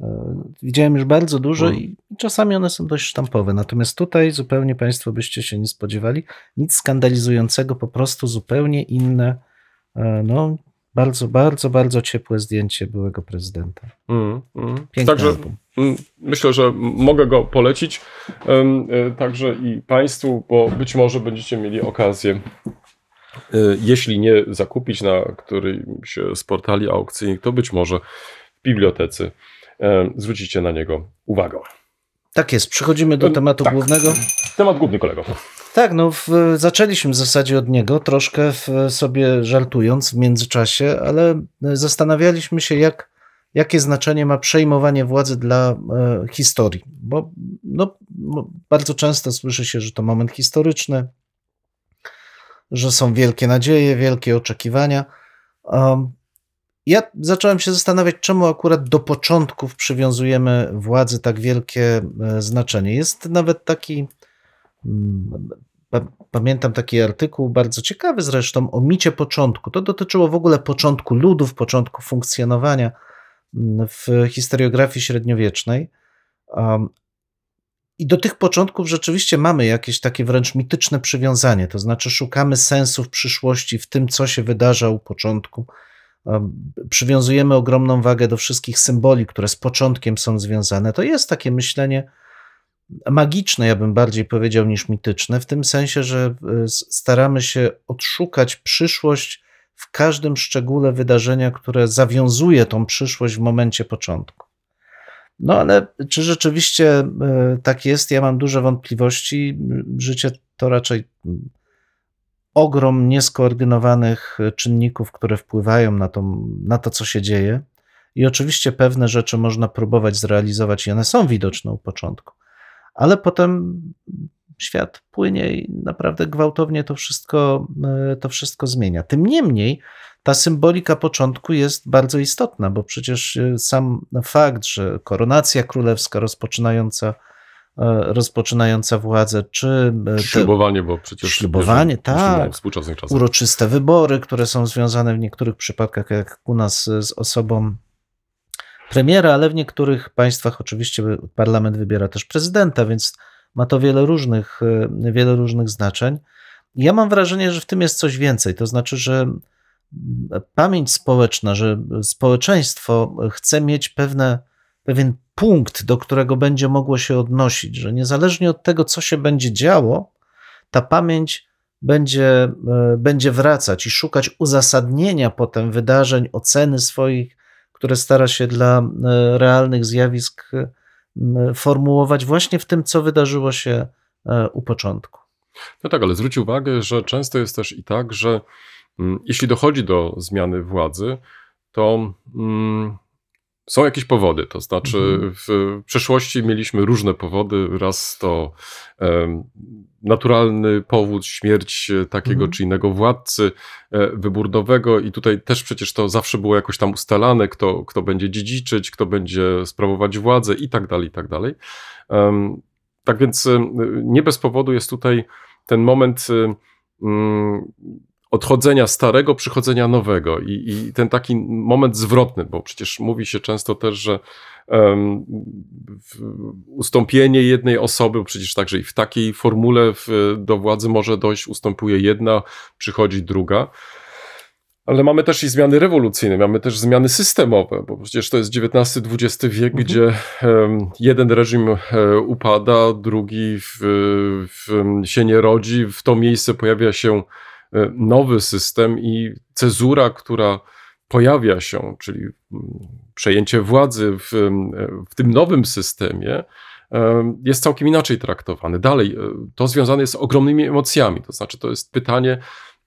E, widziałem już bardzo dużo mm. i czasami one są dość sztampowe. Natomiast tutaj zupełnie Państwo byście się nie spodziewali. Nic skandalizującego, po prostu zupełnie inne. E, no, bardzo, bardzo, bardzo ciepłe zdjęcie byłego prezydenta. Mm, mm. Także album. Myślę, że mogę go polecić e, także i Państwu, bo być może będziecie mieli okazję, e, jeśli nie zakupić na którymś z portali aukcyjnych, to być może w bibliotece zwrócicie na niego uwagę. Tak jest, przechodzimy do tematu tak. głównego. Temat główny, kolego. Tak, no w, zaczęliśmy w zasadzie od niego, troszkę w, sobie żartując w międzyczasie, ale zastanawialiśmy się, jak, jakie znaczenie ma przejmowanie władzy dla e, historii. Bo no, bardzo często słyszy się, że to moment historyczny, że są wielkie nadzieje, wielkie oczekiwania. Um, ja zacząłem się zastanawiać, czemu akurat do początków przywiązujemy władzy tak wielkie e, znaczenie. Jest nawet taki pamiętam taki artykuł, bardzo ciekawy zresztą, o micie początku. To dotyczyło w ogóle początku ludów, początku funkcjonowania mm, w historiografii średniowiecznej. I do tych początków rzeczywiście mamy jakieś takie wręcz mityczne przywiązanie, to znaczy szukamy sensów przyszłości w tym, co się wydarza u początku. Przywiązujemy ogromną wagę do wszystkich symboli, które z początkiem są związane. To jest takie myślenie magiczne, ja bym bardziej powiedział, niż mityczne, w tym sensie, że e, staramy się odszukać przyszłość w każdym szczególe wydarzenia, które zawiązuje tą przyszłość w momencie początku. No ale czy rzeczywiście e, tak jest? Ja mam duże wątpliwości. Życie to raczej ogrom nieskoordynowanych czynników, które wpływają na to, na to, co się dzieje. I oczywiście pewne rzeczy można próbować zrealizować, i one są widoczne u początku ale potem świat płynie i naprawdę gwałtownie to wszystko, e, to wszystko zmienia. Tym niemniej ta symbolika początku jest bardzo istotna, bo przecież e, sam fakt, że koronacja królewska rozpoczynająca e, rozpoczynająca władzę, czy ślubowanie, bo przecież ślubowanie, tak, uroczyste wybory, które są związane w niektórych przypadkach, jak u nas z osobą premiera, ale w niektórych państwach oczywiście parlament wybiera też prezydenta, więc ma to wiele różnych, e, wiele różnych znaczeń. Ja mam wrażenie, że w tym jest coś więcej. To znaczy, że pamięć społeczna, że społeczeństwo chce mieć pewne, pewien punkt, do którego będzie mogło się odnosić, że niezależnie od tego, co się będzie działo, ta pamięć będzie, e, będzie wracać i szukać uzasadnienia potem wydarzeń, oceny swoich które stara się dla e, realnych zjawisk e, formułować właśnie w tym, co wydarzyło się e, u początku. No tak, ale zwróć uwagę, że często jest też i tak, że mm, jeśli dochodzi do zmiany władzy, to mm, są jakieś powody. To znaczy, mhm. w przeszłości mieliśmy różne powody. Raz to um, naturalny powód, śmierć takiego mhm. czy innego władcy, e, wybór nowego, i tutaj też przecież to zawsze było jakoś tam ustalane, kto, kto będzie dziedziczyć, kto będzie sprawować władzę i tak dalej, i tak dalej. Um, Tak więc nie bez powodu jest tutaj ten moment odchodzenia starego, przychodzenia nowego i, i, ten taki moment zwrotny, bo przecież mówi się często też, że um, ustąpienie jednej osoby, przecież także i w takiej formule w, do władzy może dojść, ustępuje jedna, przychodzi druga. Ale mamy też i zmiany rewolucyjne, mamy też zmiany systemowe, bo przecież to jest XIX-XX wiek, mhm. gdzie jeden reżim um, upada, drugi w, w, się nie rodzi, w to miejsce pojawia się E, nowy system i cezura, która pojawia się, czyli mm, przejęcie władzy w, w tym nowym systemie, e, jest całkiem inaczej traktowany. Dalej, e, to związane jest z ogromnymi emocjami. To znaczy, to jest pytanie,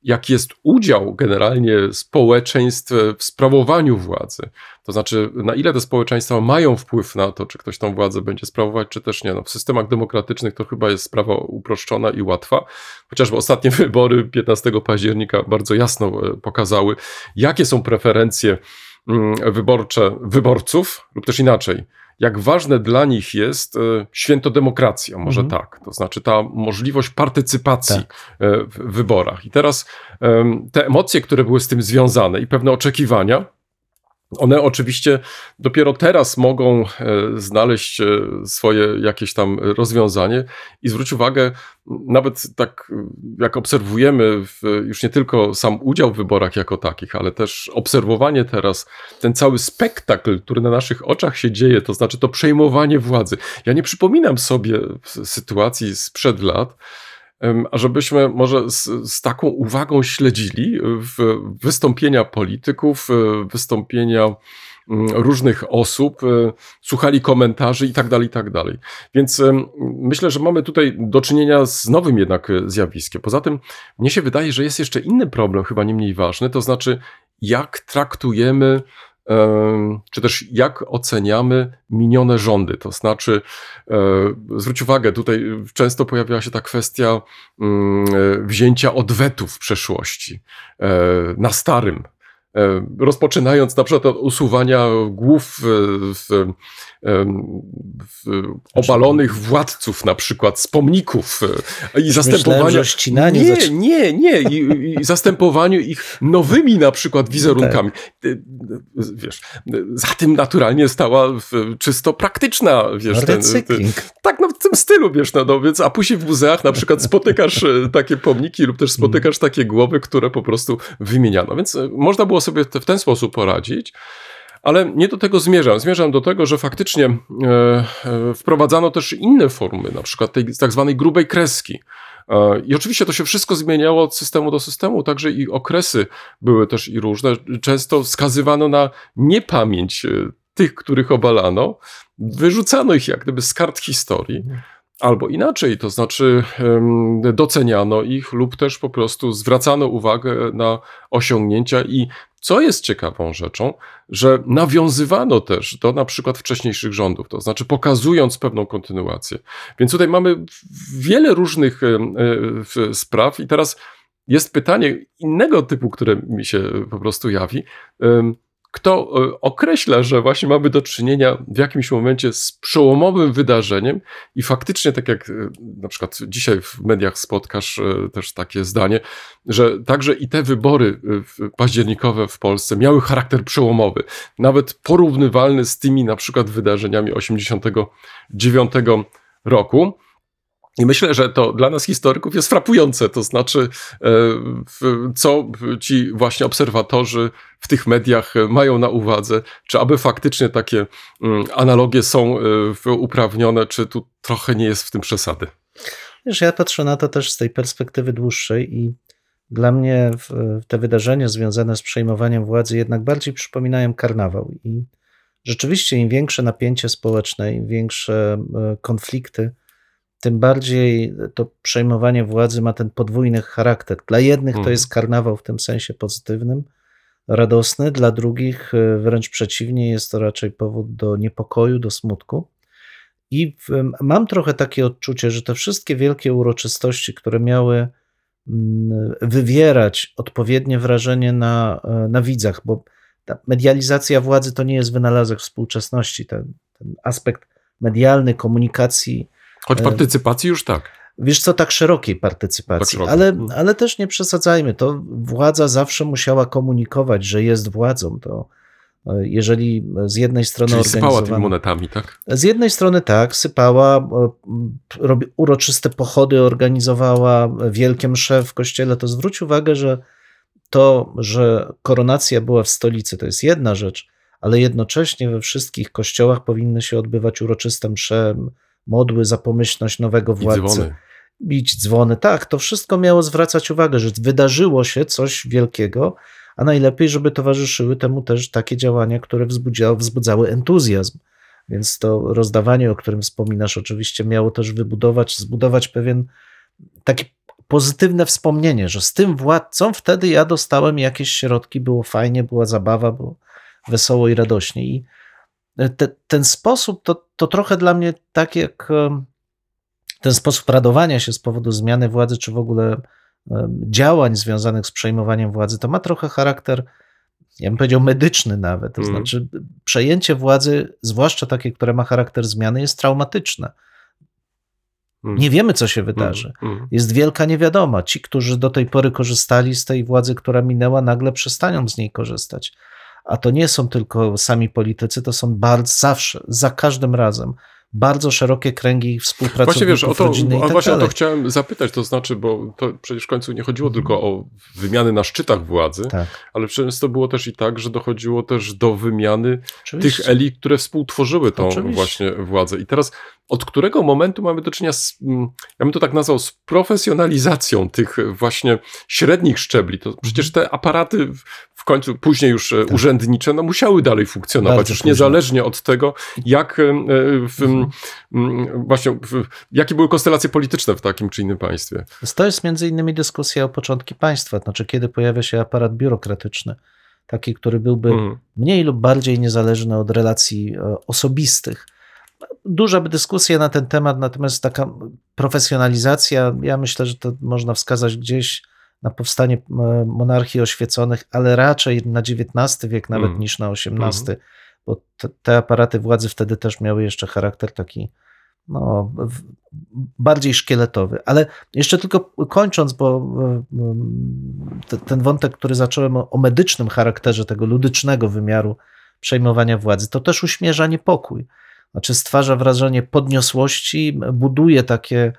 jaki jest udział generalnie społeczeństw w sprawowaniu władzy. To znaczy, na ile te społeczeństwa mają wpływ na to, czy ktoś tą władzę będzie sprawować, czy też nie. No, w systemach demokratycznych to chyba jest sprawa uproszczona i łatwa. Chociażby ostatnie wybory 15 października bardzo jasno e, pokazały, jakie są preferencje mm, wyborcze wyborców, lub też inaczej jak ważne dla nich jest e, święto demokracja, może mhm. tak. To znaczy ta możliwość partycypacji tak. E, w wyborach. I teraz te emocje, które były z tym związane i pewne oczekiwania, one oczywiście dopiero teraz mogą e, znaleźć e, swoje jakieś tam rozwiązanie i zwróć uwagę, nawet tak jak obserwujemy już nie tylko sam udział w wyborach jako takich, ale też obserwowanie teraz, ten cały spektakl, który na naszych oczach się dzieje, to znaczy to przejmowanie władzy. Ja nie przypominam sobie sytuacji sprzed lat, a żebyśmy może z, z, taką uwagą śledzili w wystąpienia polityków, e, wystąpienia mm, różnych osób, e, słuchali komentarzy i tak dalej, i tak dalej. Więc myślę, że mamy tutaj do czynienia z nowym jednak e, zjawiskiem. Poza tym mnie się wydaje, że jest jeszcze inny problem, chyba nie mniej ważny, to znaczy jak traktujemy czy też jak oceniamy minione rządy. To znaczy, e, zwróć uwagę, tutaj często pojawiała się ta kwestia mm, e, wzięcia odwetów w przeszłości e, na starym rozpoczynając na przykład od usuwania głów w, w obalonych władców, na przykład z pomników e, i zastępowania. Myślałem, nie, nie, nie, I, i zastępowaniu ich nowymi na przykład wizerunkami. No tak. Wiesz, za tym naturalnie stała czysto praktyczna, wiesz, ten, ten, tak, no w tym stylu, wiesz, no, no więc, a później w muzeach na przykład spotykasz takie pomniki lub też spotykasz takie głowy, które po prostu wymieniano, więc można było sobie w ten sposób poradzić. Ale nie do tego zmierzam. Zmierzam do tego, że faktycznie e, e, wprowadzano też inne formy, na przykład tej tak zwanej grubej kreski. E, I oczywiście to się wszystko zmieniało od systemu do systemu, także i okresy były też i różne. Często wskazywano na niepamięć tych, których obalano, wyrzucano ich jak gdyby z kart historii. Albo inaczej, to znaczy doceniano ich lub też po prostu zwracano uwagę na osiągnięcia i co jest ciekawą rzeczą, że nawiązywano też do na przykład wcześniejszych rządów, to znaczy pokazując pewną kontynuację. Więc tutaj mamy wiele różnych spraw i teraz jest pytanie innego typu, które mi się po prostu jawi kto e, określa, że właśnie mamy do czynienia w jakimś momencie z przełomowym wydarzeniem i faktycznie, tak jak e, na przykład dzisiaj w mediach spotkasz e, też takie zdanie, że także i te wybory październikowe w Polsce miały charakter przełomowy, nawet porównywalny z tymi na przykład wydarzeniami 89 roku. I myślę, że to dla nas historyków jest frapujące, to znaczy, e, co ci właśnie obserwatorzy w tych mediach mają na uwadze, czy aby faktycznie takie mm, analogie są e, uprawnione, czy tu trochę nie jest w tym przesady. Wiesz, ja patrzę na to też z tej perspektywy dłuższej i dla mnie te wydarzenia związane z przejmowaniem władzy jednak bardziej przypominają karnawał. I rzeczywiście im większe napięcie społeczne, im większe e, konflikty, tym bardziej to przejmowanie władzy ma ten podwójny charakter. Dla jednych to mhm. jest karnawał w tym sensie pozytywnym, radosny, dla drugich e, wręcz przeciwnie, jest to raczej powód do niepokoju, do smutku. I mam trochę takie odczucie, że te wszystkie wielkie uroczystości, które miały wywierać odpowiednie wrażenie na, e, na widzach, bo ta medializacja władzy to nie jest wynalazek współczesności. Ten, ten aspekt medialny komunikacji Choć E, partycypacji już tak. Wiesz co, tak szerokiej partycypacji, Tak ale, Mhm. ale też nie przesadzajmy. To władza zawsze musiała komunikować, że jest władzą. To e, jeżeli z jednej strony Czyli sypała tymi monetami, tak? Z jednej strony tak, sypała, e, robi uroczyste pochody, organizowała wielkie msze w kościele. To zwróć uwagę, że to, że koronacja była w stolicy, to jest jedna rzecz, ale jednocześnie we wszystkich kościołach powinny się odbywać uroczyste msze, modły za pomyślność nowego I władcy dzwony. bić dzwony. Tak, to wszystko miało zwracać uwagę, że wydarzyło się coś wielkiego, a najlepiej, żeby towarzyszyły temu też takie działania, które wzbudzały entuzjazm. Więc to rozdawanie, o którym wspominasz, oczywiście miało też wybudować, zbudować pewien takie pozytywne wspomnienie, że z tym władcą wtedy ja dostałem jakieś środki, było fajnie, była zabawa, było wesoło i radośnie. I te, ten sposób to, to trochę dla mnie tak jak ten sposób radowania się z powodu zmiany władzy, czy w ogóle działań związanych z przejmowaniem władzy, to ma trochę charakter, ja bym powiedział, medyczny nawet. To Mhm. znaczy, przejęcie władzy, zwłaszcza takie, które ma charakter zmiany, jest traumatyczne. Mm. Nie wiemy, co się wydarzy. Mm, mm. Jest wielka niewiadoma. Ci, którzy do tej pory korzystali z tej władzy, która minęła, nagle przestaną z niej korzystać. A to nie są tylko sami politycy, to są bardzo zawsze, za każdym razem bardzo szerokie kręgi współpracowników Właśnie wiesz, o to, rodziny i tak właśnie o to dalej. chciałem zapytać, to znaczy, bo to przecież w końcu nie chodziło tylko o wymiany na szczytach władzy, Tak, ale często było też i tak, że dochodziło też do wymiany oczywiście. tych elit, które współtworzyły tą Oczywiście. właśnie władzę. I teraz od którego momentu mamy do czynienia z, mm, ja bym to tak nazwał, z profesjonalizacją tych właśnie średnich szczebli. To przecież Mhm. te aparaty w- końcu, później już e, urzędnicze, no musiały dalej funkcjonować, Bardzo już późno. niezależnie od tego, jak e, w, Mhm. właśnie, w, jakie były konstelacje polityczne w takim czy innym państwie. To jest między innymi dyskusja o początki państwa, znaczy kiedy pojawia się aparat biurokratyczny, taki, który byłby Mhm. mniej lub bardziej niezależny od relacji e, osobistych. Duża by dyskusja na ten temat, natomiast taka profesjonalizacja, ja myślę, że to można wskazać gdzieś na powstanie monarchii oświeconych, ale raczej na XIX wiek nawet Mhm. niż na XVIII, bo te, te aparaty władzy wtedy też miały jeszcze charakter taki no, bardziej szkieletowy. Ale jeszcze tylko kończąc, bo te, ten wątek, który zacząłem o, o medycznym charakterze tego ludycznego wymiaru przejmowania władzy, to też uśmierza niepokój. Znaczy stwarza wrażenie podniosłości, buduje takie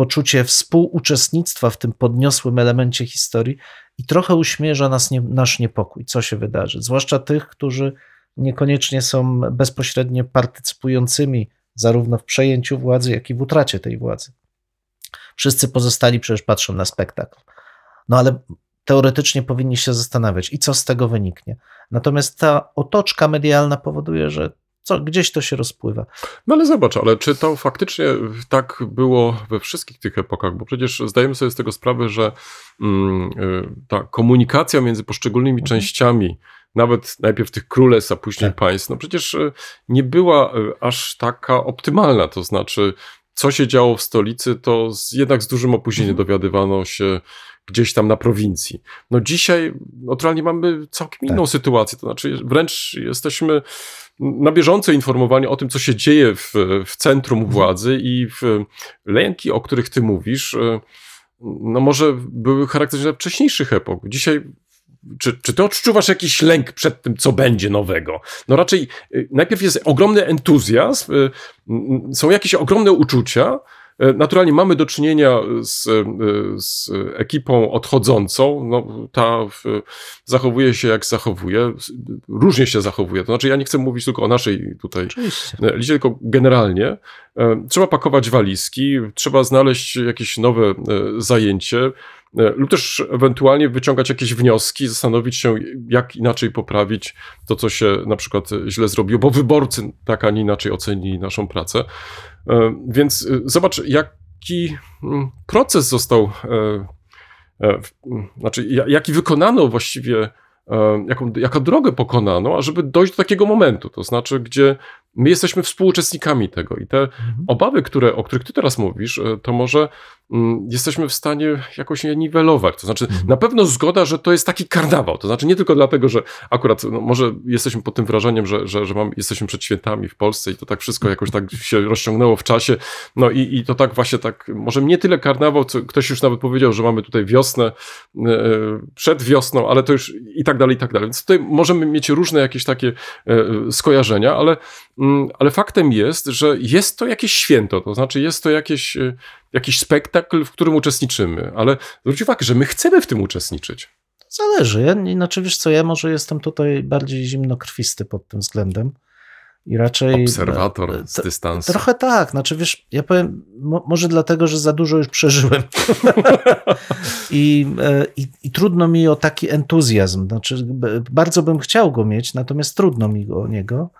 poczucie współuczestnictwa w tym podniosłym elemencie historii i trochę uśmierza nas nie, nasz niepokój, co się wydarzy. Zwłaszcza tych, którzy niekoniecznie są bezpośrednio partycypującymi zarówno w przejęciu władzy, jak i w utracie tej władzy. Wszyscy pozostali przecież patrzą na spektakl. No ale teoretycznie powinni się zastanawiać, i co z tego wyniknie. Natomiast ta otoczka medialna powoduje, że co, gdzieś to się rozpływa. No ale zobacz, ale czy to faktycznie tak było we wszystkich tych epokach? Bo przecież zdajemy sobie z tego sprawę, że mm, y, ta komunikacja między poszczególnymi Mhm. częściami, nawet najpierw tych królestw, a później Tak. państw, no przecież y, nie była y, aż taka optymalna. To znaczy, co się działo w stolicy, to z, jednak z dużym opóźnieniem Mhm. dowiadywano się gdzieś tam na prowincji. No dzisiaj naturalnie mamy całkiem Tak. inną sytuację, to znaczy wręcz jesteśmy na bieżąco informowani o tym, co się dzieje w, w centrum Mhm. władzy i w lęki, o których ty mówisz, e, no może były charakterystyczne wcześniejszych epok. Dzisiaj czy, czy ty odczuwasz jakiś lęk przed tym, co będzie nowego? No raczej y, najpierw jest ogromny entuzjazm, y, są jakieś ogromne uczucia. Y, Naturalnie mamy do czynienia z, y, z ekipą odchodzącą. No, ta y, zachowuje się jak zachowuje, różnie się zachowuje. To znaczy, ja nie chcę mówić tylko o naszej tutaj Oczywiście. liczę tylko generalnie. e, Trzeba pakować walizki, trzeba znaleźć jakieś nowe e, zajęcie, e, lub też ewentualnie wyciągać jakieś wnioski, zastanowić się, jak inaczej poprawić to, co się na przykład źle zrobiło, bo wyborcy tak, a nie inaczej ocenili naszą pracę. E, Więc e, zobacz, jaki mm, proces został, e, e, w- m, znaczy, ja- jaki wykonano właściwie, e, jaką, jaką drogę pokonano, ażeby dojść do takiego momentu, to znaczy, gdzie my jesteśmy współuczestnikami tego i te Mhm. obawy, które, o których ty teraz mówisz, e, to może mm, jesteśmy w stanie jakoś je niwelować. To znaczy, Mhm. na pewno zgoda, że to jest taki karnawał. To znaczy, nie tylko dlatego, że akurat no, może jesteśmy pod tym wrażeniem, że, że, że mam, jesteśmy przed świętami w Polsce i to tak wszystko jakoś tak się rozciągnęło w czasie. No i, i to tak właśnie tak, może nie tyle karnawał, co ktoś już nawet powiedział, że mamy tutaj wiosnę, e, przed wiosną, ale to już i tak dalej, i tak dalej. Więc tutaj możemy mieć różne jakieś takie e, skojarzenia, ale, mm, ale faktem jest, że jest to jakieś święto, to znaczy jest to jakieś, e, jakiś spektakl, w którym uczestniczymy, ale zwróć uwagę, że my chcemy w tym uczestniczyć. Zależy. Ja, znaczy, wiesz co, ja może jestem tutaj bardziej zimnokrwisty pod tym względem. I raczej. Obserwator e, z dystansu. Trochę tak, znaczy wiesz, ja powiem, mo, może dlatego, że za dużo już przeżyłem. I, e, i, I trudno mi o taki entuzjazm. Znaczy, bardzo bym chciał go mieć, natomiast trudno mi o niego.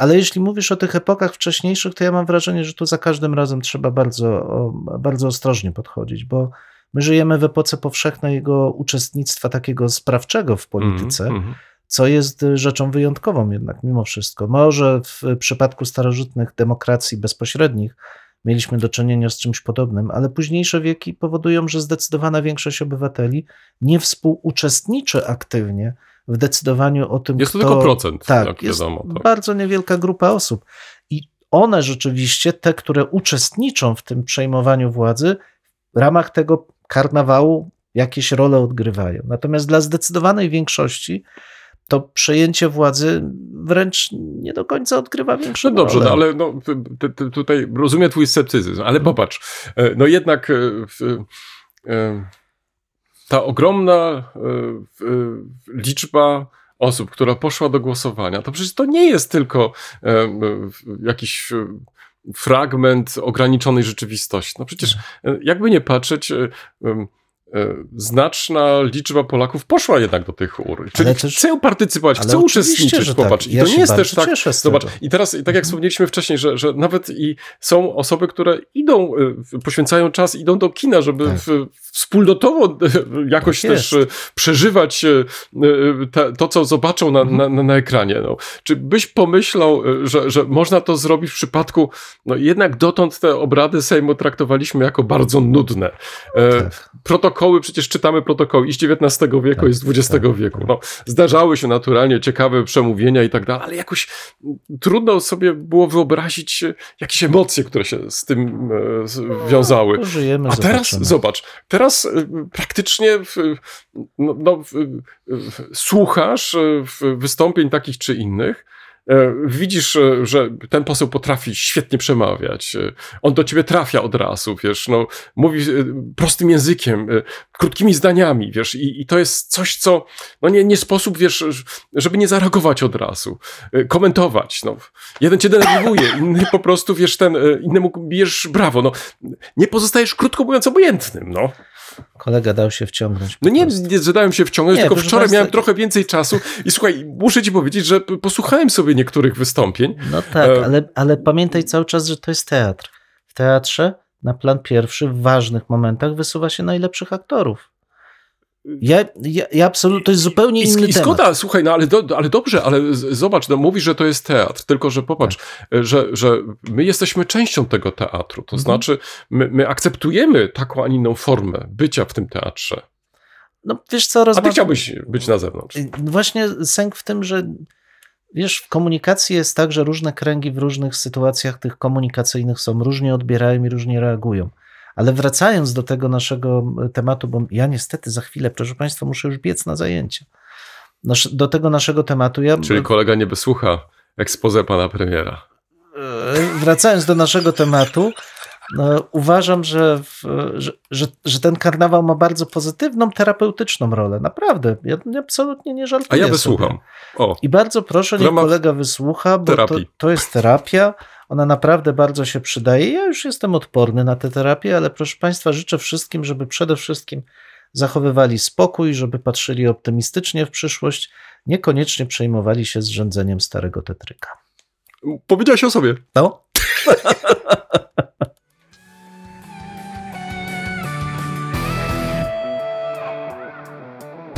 Ale jeśli mówisz o tych epokach wcześniejszych, to ja mam wrażenie, że tu za każdym razem trzeba bardzo, bardzo ostrożnie podchodzić, bo my żyjemy w epoce powszechnego uczestnictwa takiego sprawczego w polityce Mhm, mhm. co jest rzeczą wyjątkową jednak mimo wszystko. Może w przypadku starożytnych demokracji bezpośrednich mieliśmy do czynienia z czymś podobnym, ale późniejsze wieki powodują, że zdecydowana większość obywateli nie współuczestniczy aktywnie w decydowaniu o tym, Jest to kto... tylko procent, tak, jak jest wiadomo. Tak. bardzo niewielka grupa osób. I one rzeczywiście, te, które uczestniczą w tym przejmowaniu władzy, w ramach tego karnawału jakieś role odgrywają. Natomiast dla zdecydowanej większości to przejęcie władzy wręcz nie do końca odgrywa większą No dobrze, no ale no, ty, ty, tutaj rozumiem twój sceptycyzm, ale popatrz, e, no jednak e, w, e, ta ogromna w, e, liczba osób, która poszła do głosowania, to przecież to nie jest tylko w- jakiś fragment ograniczonej rzeczywistości. No przecież e, jakby nie patrzeć, znaczna liczba Polaków poszła jednak do tych ur. Czyli też- chcą partycypować, chcą uczestniczyć, że popatrz. Tak. I Ja to się nie jest też tak, Zobacz, i teraz, i tak jak wspomnieliśmy wcześniej, że, że nawet i są osoby, które idą, y, poświęcają czas, idą do kina, żeby Tak. w, wspólnotowo y, jakoś Tak też przeżywać te, to, co zobaczą na, na, na, na ekranie. No. Czy byś pomyślał, że, że można to zrobić w przypadku, no jednak dotąd te obrady Sejmu traktowaliśmy jako bardzo nudne. E, Tak. Protokoły, przecież czytamy protokoły i z XIX wieku, Tak, i z XX tak, wieku. No, zdarzały się naturalnie ciekawe przemówienia i tak dalej, ale jakoś trudno sobie było wyobrazić e, jakieś emocje, które się z tym e, wiązały. Pożyjemy, A teraz zobaczymy. zobacz, teraz e, praktycznie no, no, słuchasz wystąpień takich czy innych. E, Widzisz, e, że ten poseł potrafi świetnie przemawiać. e, On do ciebie trafia od razu, wiesz, no, mówi prostym językiem, krótkimi zdaniami, wiesz, i, i to jest coś, co, no nie, nie sposób, wiesz, żeby nie zareagować od razu, komentować, no. Jeden cię denerwuje, inny po prostu, wiesz, ten, innemu bijesz brawo, no. Nie pozostajesz, krótko mówiąc, obojętnym, no. Kolega dał się wciągnąć. No nie, nie zadałem się wciągnąć, Nie, tylko wczoraj miałem trochę więcej czasu i słuchaj, muszę ci powiedzieć, że posłuchałem sobie niektórych wystąpień. No tak, E, ale, ale pamiętaj cały czas, że to jest teatr. W teatrze na plan pierwszy w ważnych momentach wysuwa się najlepszych aktorów. Ja, ja, ja absolutnie, to jest zupełnie I, inny i temat. zgoda, słuchaj, no ale, do, ale dobrze, ale z- zobacz, no mówisz, że to jest teatr, tylko że popatrz, Tak. że, że my jesteśmy częścią tego teatru, to Mhm. znaczy my, my akceptujemy taką, a inną formę bycia w tym teatrze. No wiesz co, A ty chciałbyś być na zewnątrz. Właśnie sęk w tym, że wiesz, w komunikacji jest tak, że różne kręgi w różnych sytuacjach tych komunikacyjnych są, różnie odbierają i różnie reagują. Ale wracając do tego naszego tematu, bo ja niestety za chwilę, proszę Państwa, muszę już biec na zajęcia. Do tego naszego tematu, ja Czyli kolega nie wysłucha expose pana premiera. E, wracając do naszego tematu, no, uważam, że, w, że, że, że ten karnawał ma bardzo pozytywną, terapeutyczną rolę. Naprawdę. Ja absolutnie nie A żartuję. ja sobie. wysłucham. O, I bardzo proszę, niech kolega wysłucha, bo to, to jest terapia. Ona naprawdę bardzo się przydaje. Ja już jestem odporny na tę terapię, ale proszę Państwa, życzę wszystkim, żeby przede wszystkim zachowywali spokój, żeby patrzyli optymistycznie w przyszłość, niekoniecznie przejmowali się zrzędzeniem starego tetryka. powiedziałeś o sobie. No,